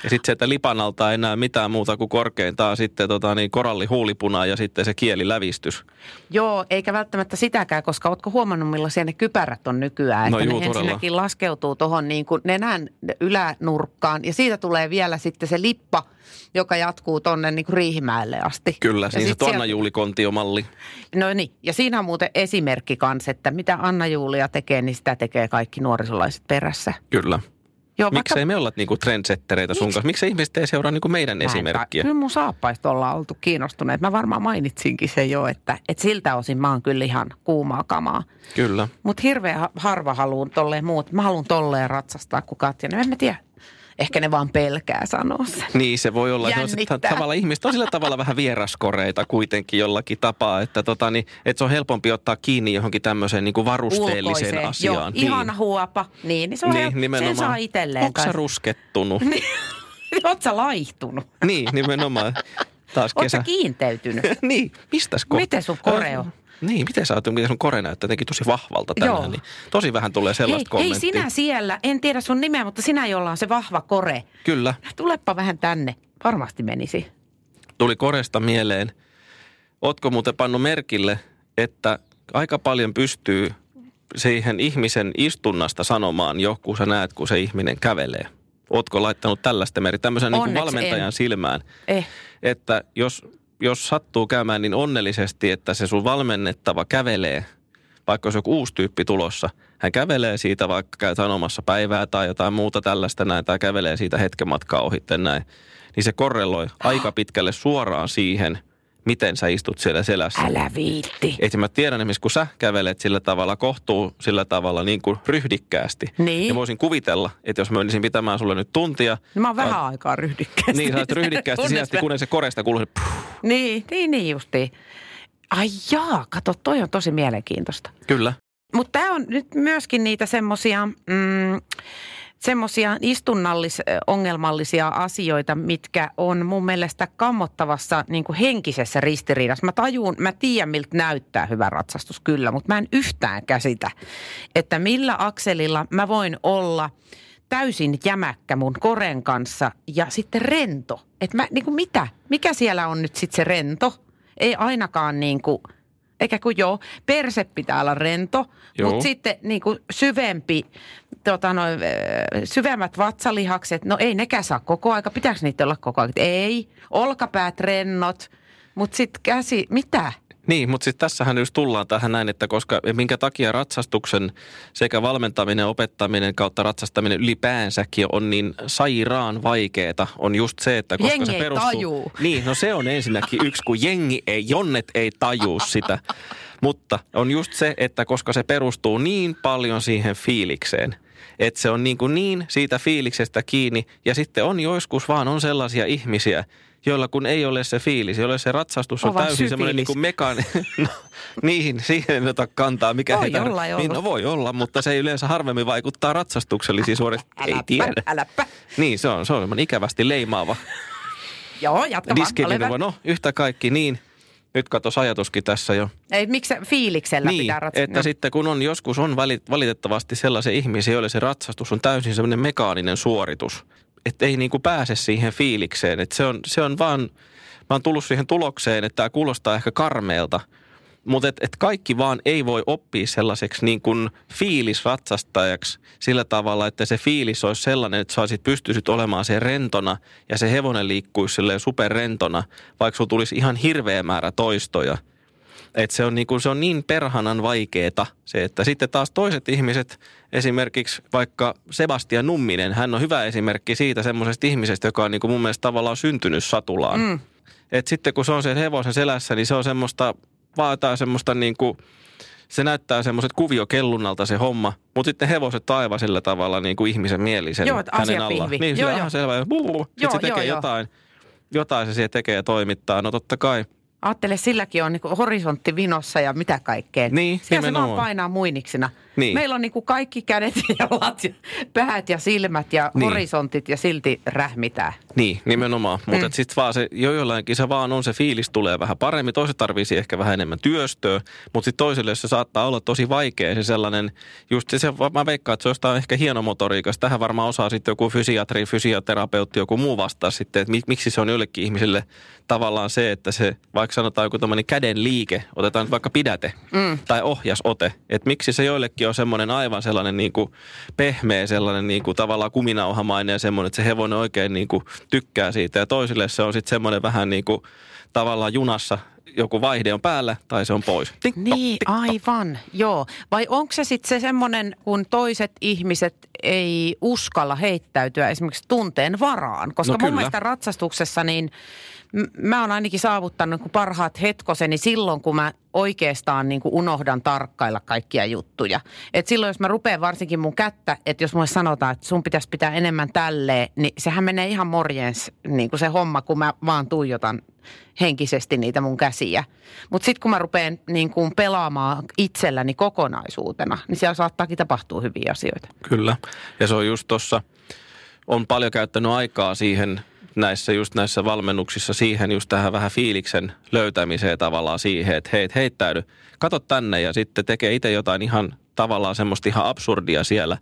Speaker 4: Ja sitten sieltä lipanalta ei enää mitään muuta kuin korkeintaan sitten tota niin, koralli huulipuna ja sitten se kielilävistys.
Speaker 3: Joo, eikä välttämättä sitäkään, koska ootko huomannut millaisia ne kypärät on nykyään?
Speaker 4: No
Speaker 3: että
Speaker 4: juu,
Speaker 3: ne
Speaker 4: todella.
Speaker 3: ensinnäkin laskeutuu tuohon niin kuin nenän ylänurkkaan ja siitä tulee vielä sitten se lippa, joka jatkuu tonne niin kuin Riihimäelle asti.
Speaker 4: Kyllä,
Speaker 3: ja
Speaker 4: niin se Anna Juuli Kontio-malli.
Speaker 3: No niin, ja siinä on muuten esimerkki kanssa, että mitä Anna-Julia tekee, niin sitä tekee kaikki nuorisolaiset perässä.
Speaker 4: Kyllä.
Speaker 3: Joo,
Speaker 4: Miksei me olla niinku trendsettereitä sun
Speaker 3: Miksi?
Speaker 4: kanssa? Miksei ihmiset ei seuraa niinku meidän
Speaker 3: Mä en-
Speaker 4: esimerkkiä?
Speaker 3: Kyllä mun saappaista ollaan oltu kiinnostuneet. Mä varmaan mainitsinkin sen jo, että, että siltä osin mä oon kyllä ihan kuumaa kamaa.
Speaker 4: Kyllä.
Speaker 3: Mutta hirveän ha- harva haluun tolleen muut. Mä haluan tolleen ratsastaa kuin Katja. No en mä tiedä. Ehkä ne vaan pelkää sanoa sen.
Speaker 4: Niin, se voi olla. Se on
Speaker 3: Jännittää.
Speaker 4: tavallaan ihmiset on sillä tavalla vähän vieraskoreita kuitenkin jollakin tapaa, että, tota, niin, että se on helpompi ottaa kiinni johonkin tämmöiseen niin kuin varusteelliseen
Speaker 3: Ulkoiseen.
Speaker 4: asiaan.
Speaker 3: Joo, ihana huopa. Niin, niin se on
Speaker 4: niin,
Speaker 3: niin,
Speaker 4: nimenomaan.
Speaker 3: sen saa itselleen.
Speaker 4: Onko ruskettunut? [laughs]
Speaker 3: Oot sä laihtunut?
Speaker 4: niin, nimenomaan. Taas kesä.
Speaker 3: sä kiinteytynyt? [laughs]
Speaker 4: niin, mistäs kohta?
Speaker 3: Miten sun koreo?
Speaker 4: Niin, miten sä oot, miten sun kore näyttää jotenkin tosi vahvalta tänään.
Speaker 3: Joo.
Speaker 4: Niin tosi vähän tulee
Speaker 3: Hei,
Speaker 4: sellaista
Speaker 3: hei,
Speaker 4: kommenttia.
Speaker 3: sinä siellä, en tiedä sun nimeä, mutta sinä, jolla on se vahva kore.
Speaker 4: Kyllä,
Speaker 3: Tulepa vähän tänne. Varmasti menisi.
Speaker 4: tuli koresta mieleen. Ootko muuten pannut merkille, että aika paljon pystyy siihen ihmisen istunnasta sanomaan jo, kun sä näet, kun se ihminen kävelee? Ootko laittanut tällaista meri tämmöisen niin valmentajan
Speaker 3: en.
Speaker 4: silmään,
Speaker 3: Eh,
Speaker 4: että jos, jos sattuu käymään niin onnellisesti, että se sun valmennettava kävelee, vaikka olisi joku uusi tyyppi tulossa, hän kävelee siitä vaikka käy sanomassa päivää tai jotain muuta tällaista näin, tai kävelee siitä hetken matkaa ohitten näin, niin se korreloi aika pitkälle suoraan siihen, miten sä istut siellä selässä.
Speaker 3: älä viitti.
Speaker 4: Et mä tiedän esimerkiksi, kun sä kävelet sillä tavalla, kohtuu sillä tavalla niin kuin ryhdikkäästi.
Speaker 3: Niin.
Speaker 4: Ja voisin kuvitella, että jos mä menisin pitämään sulle nyt tuntia.
Speaker 3: No mä oon vähän aikaa ryhdikkäästi.
Speaker 4: Niin, sä oot ryhdikkäästi [laughs]
Speaker 3: Kunnes
Speaker 4: siihen asti,
Speaker 3: mä-
Speaker 4: kunnes se koresta kuuluu. se puh.
Speaker 3: Niin, niin, niin justiin. Ai jaa, kato, toi on tosi mielenkiintoista.
Speaker 4: Kyllä.
Speaker 3: Mutta tämä on nyt myöskin niitä semmoisia mm, semmosia istunnallis-ongelmallisia asioita, mitkä on mun mielestä kammottavassa niin kuin henkisessä ristiriidassa. Mä tajun, mä tiedän miltä näyttää hyvä ratsastus kyllä, mutta mä en yhtään käsitä, että millä akselilla mä voin olla täysin jämäkkä mun koren kanssa ja sitten rento. Että mä niin kuin mitä? Mikä siellä on nyt sitten se rento? Ei ainakaan niin kuin eikä kun joo, perse pitää olla rento,
Speaker 4: Joo.
Speaker 3: mutta sitten niin kuin syvempi, tota noin, syvemmät vatsalihakset, no ei nekään saa koko aika. Pitääkö niitä olla koko aika? Ei. Olkapäät rennot, mutta sitten käsi, mitä?
Speaker 4: Niin, mutta sitten tässähän just tullaan tähän näin, että koska minkä takia ratsastuksen sekä valmentaminen, opettaminen kautta ratsastaminen ylipäänsäkin on niin sairaan vaikeeta, on just se, että koska
Speaker 3: Jengi
Speaker 4: se perustuu...
Speaker 3: tajuu.
Speaker 4: Niin, no se on ensinnäkin yksi, kun jengi ei, jonnet ei tajuu sitä. Mutta on just se, että koska se perustuu niin paljon siihen fiilikseen, että se on niin, kuin niin siitä fiiliksestä kiinni. Ja sitten on joskus vaan on sellaisia ihmisiä, joilla kun ei ole se fiilis, joille se ratsastus on,
Speaker 3: On
Speaker 4: täysin semmoinen niin kuin mekaani. [laughs] No, niin, siihen ei ota kantaa, mikä
Speaker 3: Voi
Speaker 4: heitä...
Speaker 3: olla,
Speaker 4: Niin, no voi olla, mutta se ei yleensä harvemmin vaikuttaa ratsastuksellisiin suorituksiin. Ei tiedä.
Speaker 3: äläpä.
Speaker 4: Niin, se on, se on semmoinen ikävästi leimaava.
Speaker 3: Joo, jatka vaan.
Speaker 4: No yhtä kaikki niin. Nyt katos ajatuskin tässä jo.
Speaker 3: Ei, miksi se fiiliksellä
Speaker 4: niin,
Speaker 3: pitää ratsastaa?
Speaker 4: että sitten kun on joskus on valitettavasti sellaisia ihmisiä, joille se ratsastus on täysin semmoinen mekaaninen suoritus. Että ei niinku pääse siihen fiilikseen. Että se on, se on vaan mä oon tullut siihen tulokseen, että tämä kuulostaa ehkä karmeelta, mutta et, et kaikki vaan ei voi oppia sellaiseksi niin kuin fiilisratsastajaksi sillä tavalla, että se fiilis olisi sellainen, että sä pystyisit olemaan se rentona ja se hevonen liikkuisi superrentona, vaikka sulla tulisi ihan hirveä määrä toistoja. Et se, on niin kuin, se on niin perhanan vaikeeta se, että sitten taas toiset ihmiset, esimerkiksi vaikka Sebastian Numminen, hän on hyvä esimerkki siitä semmoisesta ihmisestä, joka on niin kuin mun mielestä tavallaan syntynyt satulaan. Mm. Et sitten kun se on sen hevosen selässä, niin se on semmoista vaan jotain semmoista niin kuin, se näyttää semmoiset kuviokellunnalta se homma, mutta sitten hevoset taiva sillä tavalla niin kuin ihmisen mielisen
Speaker 3: Joo,
Speaker 4: hänen alla. Niin,
Speaker 3: joo,
Speaker 4: se
Speaker 3: joo.
Speaker 4: on selvä. Sitten se tekee
Speaker 3: joo,
Speaker 4: jotain, jotain se siellä tekee ja toimittaa. No totta kai.
Speaker 3: Ajattele, silläkin on niin horisontti vinossa ja mitä kaikkea.
Speaker 4: Niin,
Speaker 3: Siellä se vaan
Speaker 4: nimenomaan.
Speaker 3: painaa muiniksina.
Speaker 4: Niin.
Speaker 3: Meillä on niin kuin kaikki kädet [laughs] ja jalat ja päät ja silmät ja
Speaker 4: Niin.
Speaker 3: horisontit ja silti rähmitään.
Speaker 4: Niin, nimenomaan. Mutta mm. sitten vaan se, jo jollainkin se vaan on, se fiilis tulee vähän paremmin. Toiset tarvitsisi ehkä vähän enemmän työstöä, mutta sitten toisille se saattaa olla tosi vaikea se sellainen, just se, mä veikkaan, että se jostain ehkä hienomotoriikasta. Tähän varmaan osaa sitten joku fysiatri, fysioterapeutti, joku muu vastaa sitten, että mi- miksi se on jollekin ihmisille tavallaan se, että se, vaikka sanotaan joku tämmöinen käden liike, otetaan vaikka pidäte mm. tai ohjasote, että miksi se joillekin on semmoinen aivan sellainen niin kuin pehmeä, sellainen niin kuin tavallaan kuminauhamainen ja semmoinen, että se hevonen oikein niin kuin tykkää siitä ja toisille se on sitten semmoinen vähän niin kuin tavallaan junassa joku vaihde on päällä tai se on pois. Tik, tok,
Speaker 3: Niin,
Speaker 4: tik, tok.
Speaker 3: aivan, joo. Vai onko se sitten se semmoinen, kun toiset ihmiset ei uskalla heittäytyä esimerkiksi tunteen varaan? Koska
Speaker 4: No
Speaker 3: mun mielestä ratsastuksessa niin mä oon ainakin saavuttanut niin parhaat hetkoseni silloin, kun mä oikeastaan niin kuin unohdan tarkkailla kaikkia juttuja. Et silloin, jos mä rupean varsinkin mun kättä, että jos mulle sanotaan, että sun pitäisi pitää enemmän tälleen, niin sehän menee ihan morjens niin kuin se homma, kun mä vaan tuijotan henkisesti niitä mun käsiä. Mutta sitten kun mä rupean niin kuin pelaamaan itselläni kokonaisuutena, niin siellä saattaakin tapahtua hyviä asioita.
Speaker 4: Kyllä. Ja se on just tuossa, on paljon käyttänyt aikaa siihen näissä just näissä valmennuksissa siihen just tähän vähän fiiliksen löytämiseen tavallaan siihen, että hei, heittäydy, kato tänne ja sitten tekee itse jotain ihan tavallaan semmoista ihan absurdia siellä.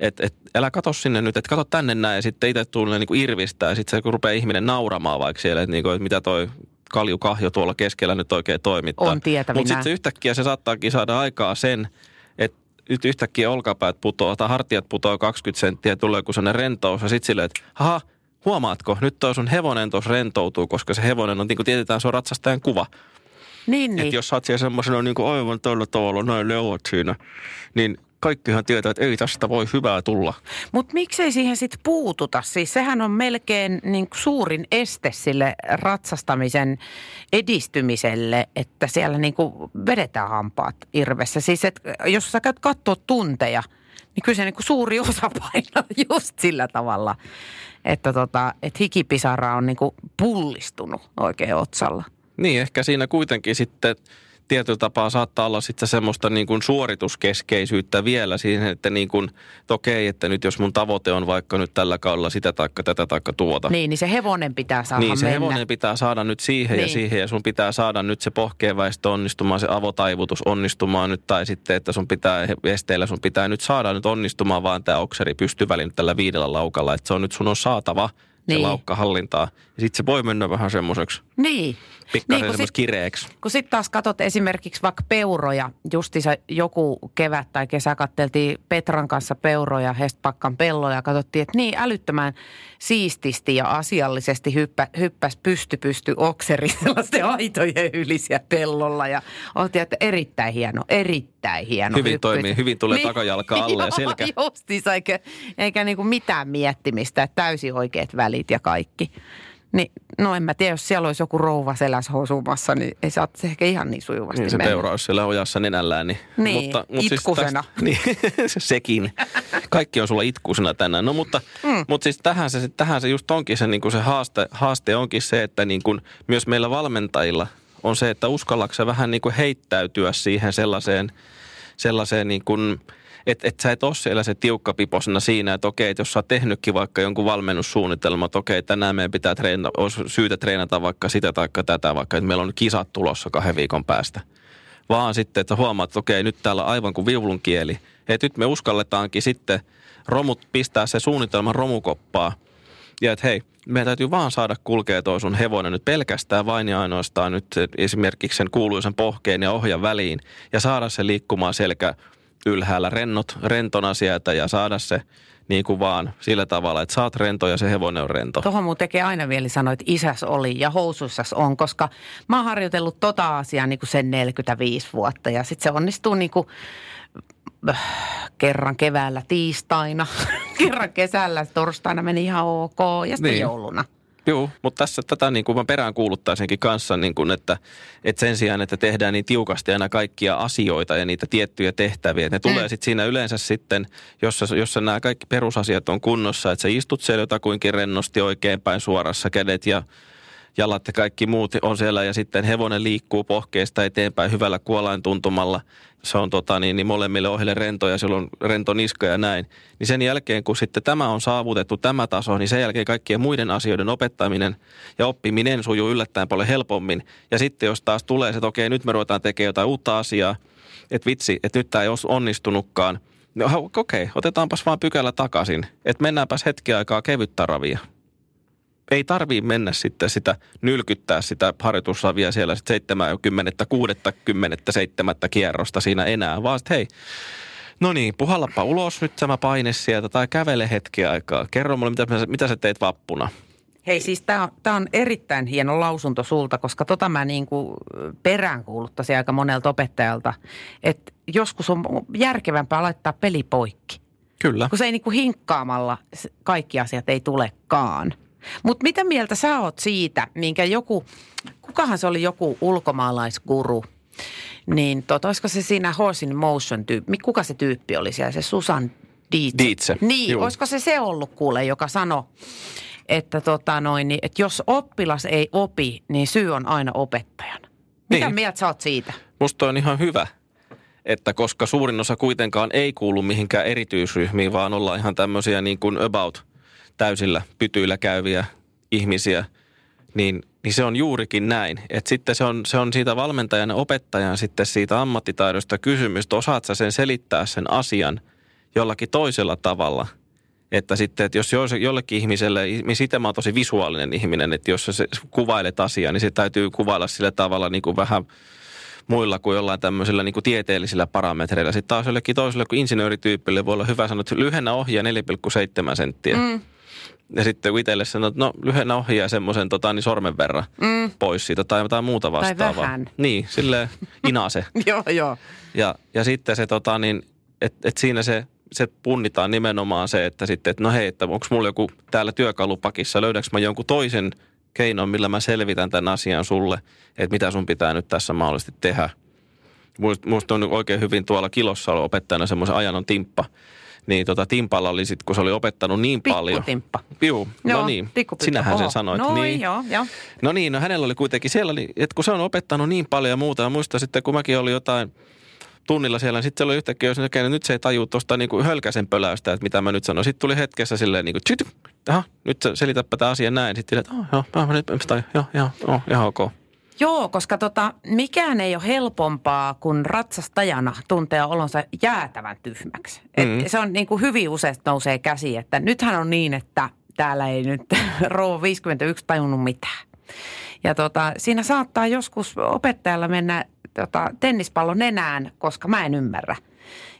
Speaker 4: Että et, älä kato sinne nyt, että kato tänne näin ja sitten itse tulee niinku irvistää ja sitten se rupeaa ihminen nauramaan vaikka siellä, että niinku, et mitä toi kaljukahjo tuolla keskellä nyt oikein toimittaa.
Speaker 3: On tietävinään.
Speaker 4: Mutta sitten yhtäkkiä se saattaakin saada aikaa sen, että nyt yhtäkkiä olkapäät putoaa tai hartiat putoaa 20 senttiä tulee joku sellainen rentous ja sitten silleen, että haha, huomaatko, nyt toi sun hevonen tuossa rentoutuu, koska se hevonen on, niin kuin tiedetään, se on ratsastajan kuva.
Speaker 3: Niin,
Speaker 4: Niin.
Speaker 3: niin.
Speaker 4: Että jos sä oot siellä semmoisena niin kuin aivan tällä tavalla, noin leuat siinä, niin kaikkihan tietää, että ei tästä voi hyvää tulla.
Speaker 3: Mutta miksei siihen sitten puututa? Siis sehän on melkein niin suurin este sille ratsastamisen edistymiselle, että siellä niin vedetään hampaat irvessä. Siis et, jos sä käyt katsoa tunteja, niin kyllä se niin kuin suuri osa [laughs] painaa just sillä tavalla, että tota, et hikipisara on niin kuin pullistunut oikein otsalla.
Speaker 4: Niin, ehkä siinä kuitenkin sitten tietyllä tapaa saattaa olla sitten semmoista niin kuin suorituskeskeisyyttä vielä siihen, että niin kuin, että okei, että nyt jos mun tavoite on vaikka nyt tällä kaudella sitä taikka tätä taikka tuota.
Speaker 3: Niin, niin se hevonen pitää saada
Speaker 4: Niin, se
Speaker 3: mennä.
Speaker 4: hevonen pitää saada nyt siihen niin. ja siihen ja sun pitää saada nyt se pohkeenväistö onnistumaan, se avotaivutus onnistumaan nyt tai sitten, että sun pitää esteillä sun pitää nyt saada nyt onnistumaan vaan tämä okseri pystyväli nyt tällä viidellä laukalla, että se on nyt sun on saatava niin.
Speaker 3: Niin.
Speaker 4: se laukka hallintaa. Ja sitten se voi mennä vähän semmoiseksi
Speaker 3: Niin.
Speaker 4: Pikkasen
Speaker 3: Niin,
Speaker 4: niin,
Speaker 3: sit-
Speaker 4: kireeksi.
Speaker 3: Kun sitten taas katsot esimerkiksi vaikka peuroja, justiinsa joku kevät tai kesä katteltiin Petran kanssa peuroja Hestpakkan pelloja ja katsottiin, että niin älyttömän siististi ja asiallisesti hyppä, hyppäs pysty pysty okseri [laughs] sellaisten aitojen yli siellä pellolla ja oltiin, että erittäin hieno, erittäin hieno
Speaker 4: Hyvin
Speaker 3: hyppy.
Speaker 4: toimii, hyvin tulee takajalka alle ja selkä.
Speaker 3: Joo, justiinsa, eikä, eikä niinku mitään miettimistä, että täysin oikeat välit ja kaikki. Niin, no en mä tiedä, jos siellä olisi joku rouva selässä hosumassa, niin ei saa se ehkä ihan niin sujuvasti
Speaker 4: Niin se
Speaker 3: mennä.
Speaker 4: siellä ojassa nenällään. Niin,
Speaker 3: Niin, itkusena.
Speaker 4: tästä, [laughs] niin, se- sekin. Kaikki on sulla itkusena tänään. No mutta, mm. mutta siis tähän se, tähän se just onkin se, niin kuin se haaste, haaste onkin se, että niin kuin myös meillä valmentajilla on se, että uskallaksä sä vähän niin kuin heittäytyä siihen sellaiseen, sellaiseen niin kuin, että et sä et ole siellä se tiukkapiposena siinä, että okei, että jos sä oot tehnytkin vaikka jonkun valmennussuunnitelman, että okei, tänään meidän pitää treenata, olisi syytä treenata vaikka sitä tai tätä, vaikka että meillä on kisat tulossa kahden viikon päästä. Vaan sitten, että huomaat, että okei, nyt täällä on aivan kuin viulun kieli. Että nyt me uskalletaankin sitten romut, pistää se suunnitelman romukoppaa Ja että hei, meidän täytyy vaan saada kulkea toi sun hevonen nyt pelkästään vain ja ainoastaan nyt esimerkiksi sen kuuluisen pohkeen ja ohjan väliin ja saada se liikkumaan selkä ylhäällä rennot, rentona sieltä ja saada se niin kuin vaan sillä tavalla, että saat rento ja se hevonen on rento.
Speaker 3: Tuohon mun tekee aina mieli sanoa, että isäs oli ja housuissas on, koska mä oon harjoitellut tota asiaa niin kuin sen 45 vuotta ja sitten se onnistuu niin kuin äh, kerran keväällä tiistaina, [laughs] kerran kesällä torstaina meni ihan ok ja sitten
Speaker 4: Niin.
Speaker 3: jouluna.
Speaker 4: Joo, mutta tässä tätä niin kuin mä perään kuuluttaisinkin kanssa, niin kuin, että, että sen sijaan, että tehdään niin tiukasti aina kaikkia asioita ja niitä tiettyjä tehtäviä, että ne tulee
Speaker 3: Mm.
Speaker 4: sitten siinä yleensä sitten, jossa, jossa nämä kaikki perusasiat on kunnossa, että sä istut siellä jotakuinkin rennosti oikeinpäin suorassa kädet ja jalat ja kaikki muut on siellä ja sitten hevonen liikkuu pohkeesta eteenpäin hyvällä kuolain tuntumalla. Se on tota, niin, niin molemmille ohille rento ja silloin rento niska ja näin. Niin sen jälkeen, kun sitten tämä on saavutettu, tämä taso, niin sen jälkeen kaikkien muiden asioiden opettaminen ja oppiminen sujuu yllättäen paljon helpommin. Ja sitten jos taas tulee se, että okei, nyt me ruvetaan tekemään jotain uutta asiaa, että vitsi, että nyt tämä ei olisi onnistunutkaan. No okei, otetaanpas vaan pykälä takaisin, että mennäänpäs hetki aikaa kevyttä ravia ei tarvii mennä sitten sitä nylkyttää sitä harjoituslavia siellä sitten 70, 60, 7 kierrosta siinä enää, vaan sitten hei, no niin, puhallapa ulos nyt tämä paine sieltä tai kävele hetki aikaa. Kerro mulle, mitä, mitä sä teet vappuna.
Speaker 3: Hei siis tämä on, tää on erittäin hieno lausunto sulta, koska tota mä niin kuin peräänkuuluttaisin aika monelta opettajalta, että joskus on järkevämpää laittaa peli poikki.
Speaker 4: Kyllä.
Speaker 3: Kun se ei niin kuin hinkkaamalla kaikki asiat ei tulekaan. Mutta mitä mieltä sä oot siitä, minkä joku, kukahan se oli joku ulkomaalaisguru, niin tota, olisiko se siinä Horse in Motion tyyppi, kuka se tyyppi oli siellä, se Susan Dietze.
Speaker 4: Dietze,
Speaker 3: Niin,
Speaker 4: juu.
Speaker 3: olisiko se se ollut kuule, joka sanoi, että, tota noin, niin, että jos oppilas ei opi, niin syy on aina opettajan. Mitä
Speaker 4: Niin.
Speaker 3: mieltä sä oot siitä?
Speaker 4: Musta on ihan hyvä, että koska suurin osa kuitenkaan ei kuulu mihinkään erityisryhmiin, vaan ollaan ihan tämmöisiä niin kuin about täysillä pytyillä käyviä ihmisiä, niin, niin se on juurikin näin. Että sitten se on, se on siitä valmentajan ja opettajan sitten siitä ammattitaidosta kysymys, että osaat sä sen selittää sen asian jollakin toisella tavalla. Että sitten, että jos jollekin ihmiselle, niin siitä mä oon tosi visuaalinen ihminen, että jos sä kuvailet asiaa, niin se täytyy kuvailla sillä tavalla niin kuin vähän muilla kuin jollain tämmöisillä niin kuin tieteellisillä parametreilla. Sitten taas jollekin toiselle kuin insinöörityypille voi olla hyvä sanoa, että lyhennä ohjaa 4,7 senttiä. Mm. Ja sitten kun itselle sanoo, että no lyhennä ohjaa semmoisen tota, niin sormen verran mm. pois siitä tai jotain muuta vastaavaa.
Speaker 3: vähän.
Speaker 4: Niin, silleen inase. [laughs]
Speaker 3: joo, joo.
Speaker 4: Ja, ja sitten se tota niin, että et siinä se, se punnitaan nimenomaan se, että sitten, että no hei, että onko mulla joku täällä työkalupakissa, löydänkö mä jonkun toisen keinon, millä mä selvitän tämän asian sulle, että mitä sun pitää nyt tässä mahdollisesti tehdä. Musta on oikein hyvin tuolla kilossa ollut opettajana semmoisen ajanon timppa. Niin tota Timpalla oli sitten, kun se oli opettanut niin paljon.
Speaker 3: Pikkutimppa.
Speaker 4: Juu, no niin.
Speaker 3: pikkupytty.
Speaker 4: Sinähän sen sanoit.
Speaker 3: No
Speaker 4: niin.
Speaker 3: joo, joo.
Speaker 4: No niin, no hänellä oli kuitenkin siellä, oli, että kun se on opettanut niin paljon ja muuta, ja muista sitten, kun mäkin oli jotain tunnilla siellä, niin sitten se oli yhtäkkiä, jos näkee, että nyt se ei tajuu tuosta niin hölkäsen pöläystä, että mitä mä nyt sanon. Sitten tuli hetkessä silleen niin kuin, tsyt, aha, nyt selitäpä tämä asia näin. Sitten että oh, joo, mä, mä nyt, joo, joo, oh, ihan ok.
Speaker 3: Joo, koska tota, mikään ei ole helpompaa kuin ratsastajana tuntea olonsa jäätävän tyhmäksi. Et
Speaker 4: Mm.
Speaker 3: Se on niin kuin hyvin usein nousee käsi, että nythän on niin, että täällä ei nyt [laughs] rouva 51 tajunnut mitään. Ja tota, siinä saattaa joskus opettajalla mennä tota, tennispallo nenään, koska mä en ymmärrä.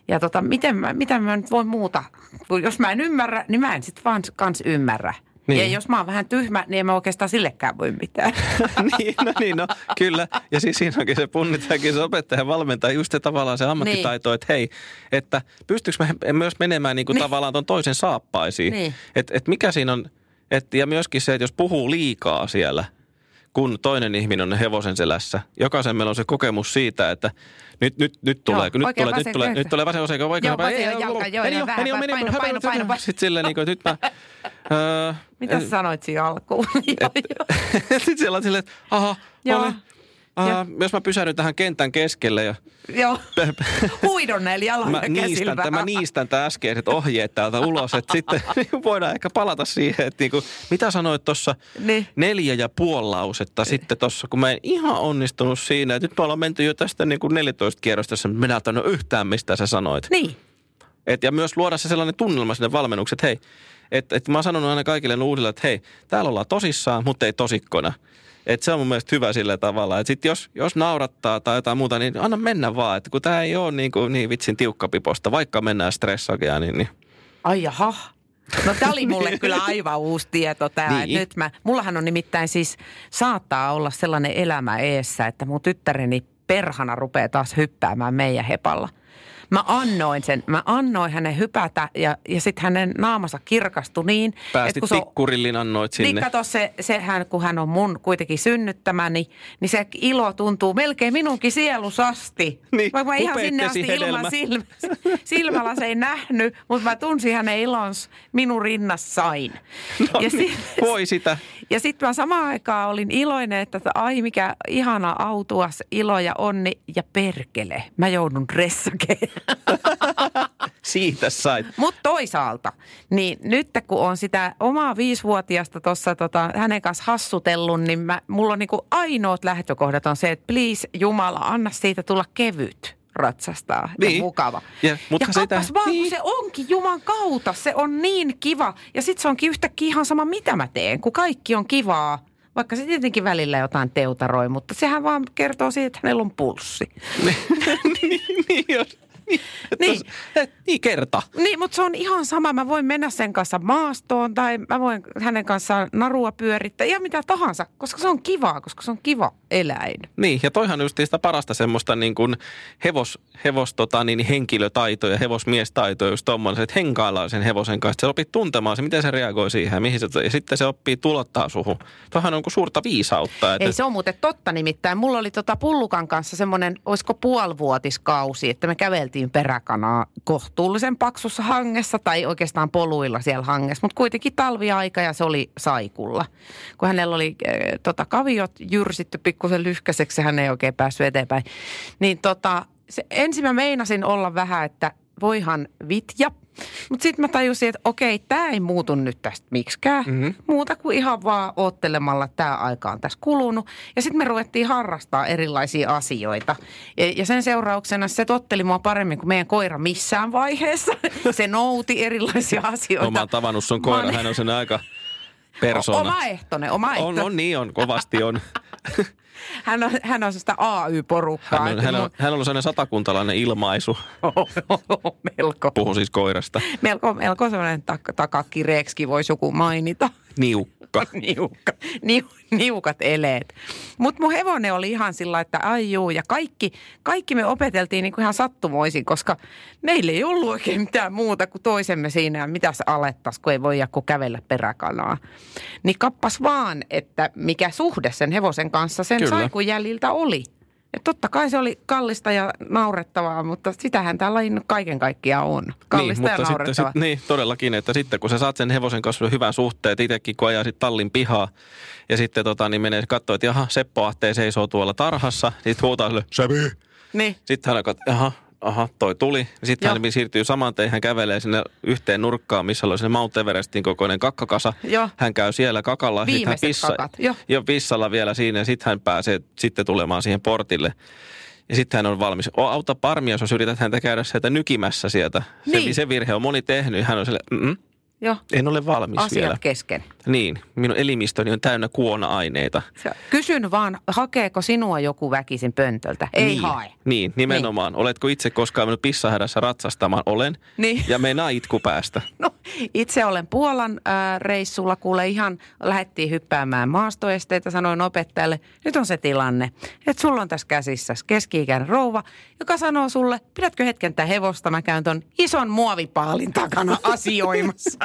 Speaker 3: Ja tota, miten mä, mitä mä nyt voin muuta? Kun Jos mä en ymmärrä, niin mä en sitten vaan kans ymmärrä.
Speaker 4: Niin.
Speaker 3: Ja jos mä oon vähän tyhmä, niin en mä oikeastaan sillekään voi mitään. [laughs]
Speaker 4: niin, no niin, no kyllä. Ja siis siinä onkin se punnitaankin se opettaja valmentaa just se tavallaan se ammattitaito, että hei, että pystyykö mä myös menemään niin kuin
Speaker 3: Niin.
Speaker 4: tavallaan ton toisen saappaisiin.
Speaker 3: Niin.
Speaker 4: Että et mikä siinä on, et, ja myöskin se, että jos puhuu liikaa siellä, kun toinen ihminen on hevosen selässä. Jokaisen meillä on se kokemus siitä, että nyt, nyt, nyt tulee, nyt
Speaker 3: oikein
Speaker 4: tulee, nyt tulee, nyt tulee vasen osa, oikein
Speaker 3: Joo, vasen jalka, joo, joo, vähän, paino, paino, paino, paino.
Speaker 4: Sitten silleen, niin kuin, että nyt mä... [laughs]
Speaker 3: Mitä sä sanoit siinä alkuun? Joo, joo.
Speaker 4: sitten siellä on silleen, että aha,
Speaker 3: Joo.
Speaker 4: Aa, jos mä pysähdyn tähän kentän keskelle ja
Speaker 3: Joo. [laughs] Huidon näillä jaloilla
Speaker 4: mä niistän,
Speaker 3: vähän.
Speaker 4: mä niistän tämän äskeiset ohjeet täältä ulos, että sitten [laughs] niin voidaan ehkä palata siihen, että niinku, mitä sanoit tuossa
Speaker 3: Niin.
Speaker 4: neljä ja puoli lausetta sitten tuossa, kun mä en ihan onnistunut siinä, että nyt me ollaan menty jo tästä niin kuin 14 kierrosta, jossa mä en yhtään, mistä sä sanoit.
Speaker 3: Niin.
Speaker 4: Et, ja myös luoda se sellainen tunnelma sinne valmennukseen, että hei, että et mä oon sanonut aina kaikille uusille, että hei, täällä ollaan tosissaan, mutta ei tosikkona. Et se on mun mielestä hyvä sillä tavalla. Että sit jos, jos naurattaa tai jotain muuta, niin anna mennä vaan. Että kun tämä ei ole niin, kuin, niin vitsin tiukkapiposta, vaikka mennään stressagia, niin, niin
Speaker 3: Ai jaha. No tämä oli mulle [laughs] kyllä aivan uusi tieto tämä.
Speaker 4: Niin.
Speaker 3: Nyt mä, mullahan on nimittäin siis, saattaa olla sellainen elämä eessä, että mun tyttäreni perhana rupeaa taas hyppäämään meidän hepalla. Mä annoin sen, mä annoin hänen hypätä ja, ja sitten hänen naamansa kirkastui niin. että
Speaker 4: päästit
Speaker 3: kun
Speaker 4: tikkurillin annoit sinne.
Speaker 3: Niin kato, se, sehän kun hän on mun kuitenkin synnyttämäni, niin se ilo tuntuu melkein minunkin sielusasti.
Speaker 4: Niin,
Speaker 3: Vaikka mä ihan sinne asti
Speaker 4: käsihedelmä.
Speaker 3: ilman silmä, [laughs] silmällä se ei nähnyt, mutta mä tunsin hänen ilons minun rinnassain.
Speaker 4: No
Speaker 3: ja
Speaker 4: niin, voi sitä.
Speaker 3: ja sitten mä samaan aikaan olin iloinen, että ai mikä ihana autuas ilo ja onni ja perkele. Mä joudun dressakeen. [laughs]
Speaker 4: Siitä sait.
Speaker 3: Mutta toisaalta, niin nyt kun on sitä omaa viisivuotiasta tuossa tota, hänen kanssa hassutellut, niin mä, mulla on niinku ainoat lähtökohdat on se, että please Jumala, anna siitä tulla kevyt ratsastaa ja
Speaker 4: Niin.
Speaker 3: mukava.
Speaker 4: Ja, mutta
Speaker 3: ja
Speaker 4: sitä-
Speaker 3: kappas vaan,
Speaker 4: niin.
Speaker 3: kun se onkin Juman kautta, se on niin kiva. Ja sitten se onkin yhtäkkiä ihan sama, mitä mä teen, kun kaikki on kivaa. Vaikka se tietenkin välillä jotain teutaroi, mutta sehän vaan kertoo siitä, että hänellä on pulssi. [laughs]
Speaker 4: niin, niin, jos, niin, että
Speaker 3: Niin.
Speaker 4: s- et, niin kerta.
Speaker 3: Niin, mutta se on ihan sama. Mä voin mennä sen kanssa maastoon tai mä voin hänen kanssaan narua pyörittää ja mitä tahansa, koska se on kivaa, koska se on kiva eläin.
Speaker 4: Niin, ja toihan just sitä parasta semmoista niin kuin hevos, hevos tota, niin henkilötaitoja, hevosmiestaitoja, just tommoinen, että henkaillaan sen hevosen kanssa. Se opit tuntemaan se, miten se reagoi siihen ja, mihin se, ja sitten se oppii tulottaa suhun. Toihan on kuin suurta viisautta. Että,
Speaker 3: Ei se on muuten totta nimittäin. Mulla oli tota Pullukan kanssa semmoinen, olisiko puolivuotiskausi, että me käveltiin peräkanaa kohtuullisen paksussa hangessa tai oikeastaan poluilla siellä hangessa, mutta kuitenkin talviaika ja se oli saikulla. Kun hänellä oli äh, tota, kaviot jyrsitty pikkusen lyhkäiseksi, hän ei oikein päässyt eteenpäin. Niin tota, se, ensin mä meinasin olla vähän, että voihan vitja. Mutta sitten mä tajusin, että okei, tämä ei muutu nyt tästä miksikään. Mm-hmm. Muuta kuin ihan vaan oottelemalla tämä aika on tässä kulunut. Ja sitten me ruvettiin harrastaa erilaisia asioita. Ja, ja sen seurauksena se totteli mua paremmin kuin meidän koira missään vaiheessa. [laughs] Se nouti erilaisia asioita.
Speaker 4: Mä oon tavannut sun koira, hän on sen aika persona.
Speaker 3: Omaehtoinen,
Speaker 4: on,
Speaker 3: omaehtoinen.
Speaker 4: on, niin on, kovasti on. [laughs]
Speaker 3: Hän on, hän on sitä AY-porukkaa.
Speaker 4: Hän on, hän on, hän on sellainen satakuntalainen ilmaisu. [laughs]
Speaker 3: melko,
Speaker 4: Puhun siis koirasta.
Speaker 3: melko, melko sellainen tak- takakireeksi voisi joku mainita.
Speaker 4: Niukka. [laughs]
Speaker 3: Niukka, niu, niukat eleet. Mutta mun hevonen oli ihan sillä, että ai juu, ja kaikki, kaikki me opeteltiin niinku ihan sattumoisin, koska meillä ei ollut oikein mitään muuta kuin toisemme siinä, mitä se alettas, kun ei voi kuin kävellä peräkanaa. Niin kappas vaan, että mikä suhde sen hevosen kanssa sen
Speaker 4: Kyllä.
Speaker 3: saikun jäljiltä oli. Ja totta kai se oli kallista ja naurettavaa, mutta sitähän tämä laji nyt kaiken kaikkiaan on. Kallista
Speaker 4: niin,
Speaker 3: ja
Speaker 4: mutta sitten,
Speaker 3: naurettavaa.
Speaker 4: sit, niin, todellakin, että sitten kun sä saat sen hevosen kanssa hyvän suhteet, itsekin kun ajaa sit tallin pihaa ja sitten tota, niin menee katsoa, että jaha, Seppo Ahtee seisoo tuolla tarhassa, sitten huutaa sille, Sepi!
Speaker 3: Niin.
Speaker 4: Sitten hän alkaa, jaha, aha, toi tuli. Sitten
Speaker 3: Joo.
Speaker 4: hän siirtyy saman tein, hän kävelee sinne yhteen nurkkaan, missä oli se Mount Everestin kokoinen kakkakasa.
Speaker 3: Joo.
Speaker 4: Hän käy siellä kakalla. sit hän
Speaker 3: Viimeiset kakat, joo.
Speaker 4: Jo pissalla vielä siinä ja sitten hän pääsee sitten tulemaan siihen portille. Ja sitten hän on valmis. O, auta parmia, jos yrität häntä käydä sieltä nykimässä sieltä. Se,
Speaker 3: Niin.
Speaker 4: se virhe on moni tehnyt. Hän on sille, mm
Speaker 3: Joo,
Speaker 4: en ole valmis
Speaker 3: asiat
Speaker 4: vielä.
Speaker 3: kesken.
Speaker 4: Niin, minun elimistöni on täynnä kuona-aineita.
Speaker 3: Kysyn vaan, hakeeko sinua joku väkisin pöntöltä? Ei
Speaker 4: niin,
Speaker 3: hae.
Speaker 4: Niin, nimenomaan. Niin. Oletko itse koskaan mennyt pissahädässä ratsastamaan? Olen.
Speaker 3: Niin.
Speaker 4: Ja meinaa itku päästä. [laughs]
Speaker 3: No, itse olen Puolan äh, reissulla, kuule ihan lähdettiin hyppäämään maastoesteitä, sanoin opettajalle, nyt on se tilanne, että sulla on tässä käsissä keski-ikäinen rouva, joka sanoo sulle, pidätkö hetken tätä hevosta, mä käyn ton ison muovipaalin takana [laughs] asioimassa.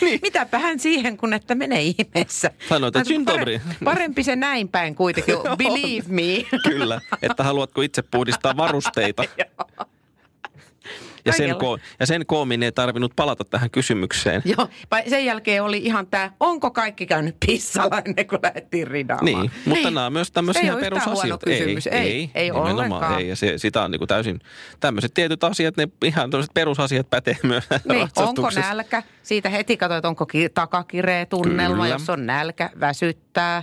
Speaker 4: Niin.
Speaker 3: Mitäpä hän siihen, kun että menee ihmeessä.
Speaker 4: Sanoit, että
Speaker 3: Mä sanoin,
Speaker 4: "Dzień dobry."
Speaker 3: pare- Parempi se näin päin kuitenkin, [laughs] believe me.
Speaker 4: Kyllä, että haluatko itse puhdistaa varusteita. [laughs] Ja sen, ko- ja sen koomin ei tarvinnut palata tähän kysymykseen.
Speaker 3: Joo, vai sen jälkeen oli ihan tämä, onko kaikki käynyt pissalla ennen kuin lähdettiin ridaamaan.
Speaker 4: Niin, mutta nämä on myös tämmöisiä
Speaker 3: Ei huono
Speaker 4: perusasioita.
Speaker 3: kysymys. Ei, ei, ei
Speaker 4: nimenomaan
Speaker 3: ollenkaan.
Speaker 4: Ei, ja se, sitä on niin kuin täysin, tämmöiset tietyt asiat, ne ihan tämmöiset perusasiat pätee [laughs] myös
Speaker 3: Niin, onko nälkä? Siitä heti katsoit, onko ki- takakireä tunnelma.
Speaker 4: Kyllä.
Speaker 3: Jos on nälkä, väsyttää.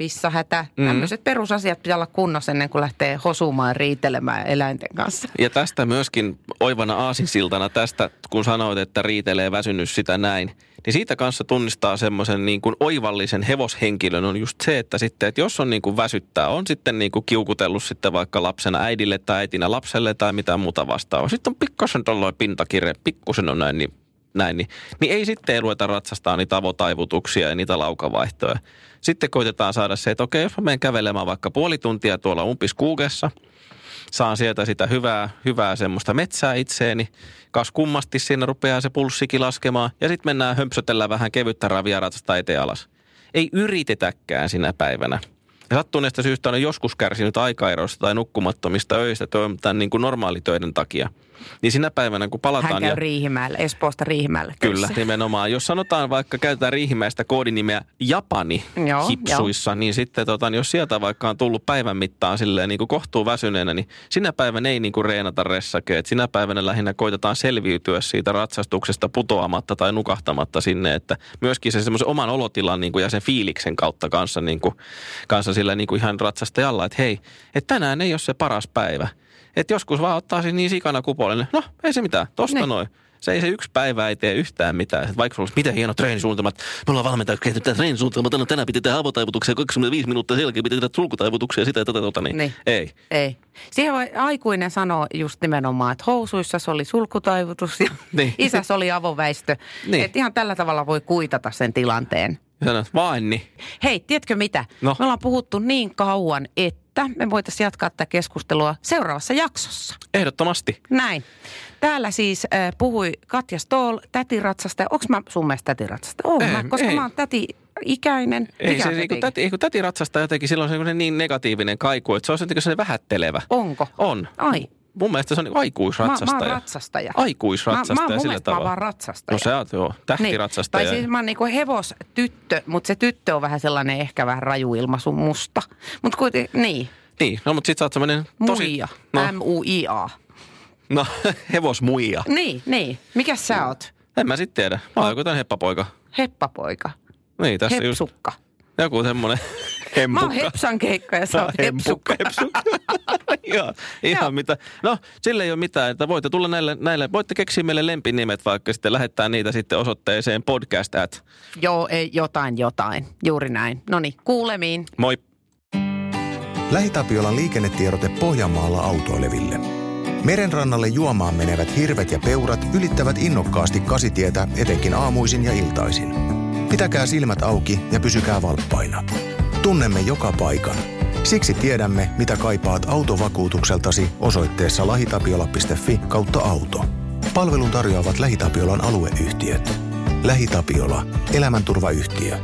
Speaker 3: Pissahätä. Mm. Tämmöiset perusasiat pitää olla kunnossa ennen kuin lähtee hosumaan riitelemään eläinten kanssa.
Speaker 4: Ja tästä myöskin oivana aasinsiltana tästä, kun sanoit, että riitelee väsynyt sitä näin, niin siitä kanssa tunnistaa semmoisen niin kuin oivallisen hevoshenkilön on just se, että sitten, että jos on niin kuin väsyttää, on sitten niin kuin kiukutellut sitten vaikka lapsena äidille tai äitinä lapselle tai mitä muuta vastaavaa. Sitten on pikkasen tuollainen pintakirje, pikkusen on näin, niin näin, niin, niin ei sitten ruveta ratsastaa niitä avotaivutuksia ja niitä laukavaihtoja. Sitten koitetaan saada se, että okei, jos mä menen kävelemään vaikka puoli tuntia tuolla umpiskuugessa, saan sieltä sitä hyvää, hyvää semmoista metsää itseeni. Kas kummasti siinä rupeaa se pulssikin laskemaan ja sitten mennään hömpsötellä vähän kevyttä ravia ratsasta eteen alas. Ei yritetäkään sinä päivänä. Ja sattuneesta syystä on joskus kärsinyt aikaerosta tai nukkumattomista öistä tämän niin kuin normaalitöiden takia – niin sinä päivänä, kun palataan...
Speaker 3: Hän käy ja... Espoosta Riihimäelle.
Speaker 4: Kyllä, töissä. nimenomaan. Jos sanotaan vaikka, käytetään Riihimäestä koodinimeä Japani Joo, hipsuissa, jo. niin sitten tota, niin jos sieltä vaikka on tullut päivän mittaan silleen niin kuin kohtuu väsyneenä, niin sinä päivänä ei niin kuin reenata ressake. Et sinä päivänä lähinnä koitetaan selviytyä siitä ratsastuksesta putoamatta tai nukahtamatta sinne, että myöskin se semmoisen oman olotilan niin kuin, ja sen fiiliksen kautta kanssa, niin kuin, kanssa sillä niin kuin ihan ratsastajalla, että hei, että tänään ei ole se paras päivä. Että joskus vaan ottaa niin sikana kupolle, no ei se mitään, tosta niin. noin. Se ei se yksi päivä ei tee yhtään mitään. Et vaikka olisi miten hieno treenisuunnitelmat, me ollaan valmentajat kehitetty treenisuunnitelmat, no tänään piti tehdä avotaivutuksia, 25 minuuttia sen jälkeen piti tehdä sulkutaivutuksia, sitä ja tätä, tota, niin, niin. ei.
Speaker 3: Ei. Siihen voi aikuinen sanoa just nimenomaan, että housuissa se oli sulkutaivutus ja niin. [laughs] isäs oli avoväistö. Niin. Että ihan tällä tavalla voi kuitata sen tilanteen.
Speaker 4: Sanoit, vain niin.
Speaker 3: Hei, tiedätkö mitä? No. Me ollaan puhuttu niin kauan, että että me voitaisiin jatkaa tätä keskustelua seuraavassa jaksossa.
Speaker 4: Ehdottomasti.
Speaker 3: Näin. Täällä siis äh, puhui Katja Stoll, tätiratsasta. Onko mä sun mielestä tätiratsasta? Oon mä, koska ei. mä oon täti ikäinen.
Speaker 4: Ei, se, kun täti, kun täti ratsastaa jotenkin, silloin se on niin negatiivinen kaiku, että se on se vähättelevä.
Speaker 3: Onko?
Speaker 4: On.
Speaker 3: Ai.
Speaker 4: Mun mielestä se on aikuisratsastaja.
Speaker 3: Mä, mä oon ratsastaja.
Speaker 4: Aikuisratsastaja
Speaker 3: mä, mä,
Speaker 4: sillä tavalla.
Speaker 3: Mä vaan ratsastaja.
Speaker 4: No sä oot joo, tähtiratsastaja.
Speaker 3: Niin. Tai siis mä oon niinku hevostyttö, mutta se tyttö on vähän sellainen ehkä vähän rajuilmaisu musta. Mutta kuitenkin, niin.
Speaker 4: Niin, no mutta sit sä oot semmoinen
Speaker 3: tosi... Muija. No. M-U-I-A.
Speaker 4: No, [laughs] hevosmuija.
Speaker 3: Niin, niin. Mikä sä oot?
Speaker 4: En mä sit tiedä. Mä oon joku heppapoika.
Speaker 3: Heppapoika.
Speaker 4: Niin, tässä
Speaker 3: Hepsukka.
Speaker 4: just... Joku semmoinen
Speaker 3: hempukka. Mä oon Hepsan keikka ja sä oot
Speaker 4: hepsukka. [laughs] ihan, ihan mitä. No, sille ei ole mitään, että voitte tulla näille, näille, voitte keksiä meille lempinimet vaikka sitten lähettää niitä sitten osoitteeseen podcast at.
Speaker 3: Joo, ei, jotain, jotain. Juuri näin. No niin, kuulemiin.
Speaker 4: Moi.
Speaker 5: Lähitapiolan liikennetiedote Pohjanmaalla autoileville. Merenrannalle juomaan menevät hirvet ja peurat ylittävät innokkaasti kasitietä etenkin aamuisin ja iltaisin. Pitäkää silmät auki ja pysykää valppaina. Tunnemme joka paikan. Siksi tiedämme, mitä kaipaat autovakuutukseltasi osoitteessa lahitapiola.fi kautta auto. Palvelun tarjoavat LähiTapiolan alueyhtiöt. LähiTapiola. Elämänturvayhtiö.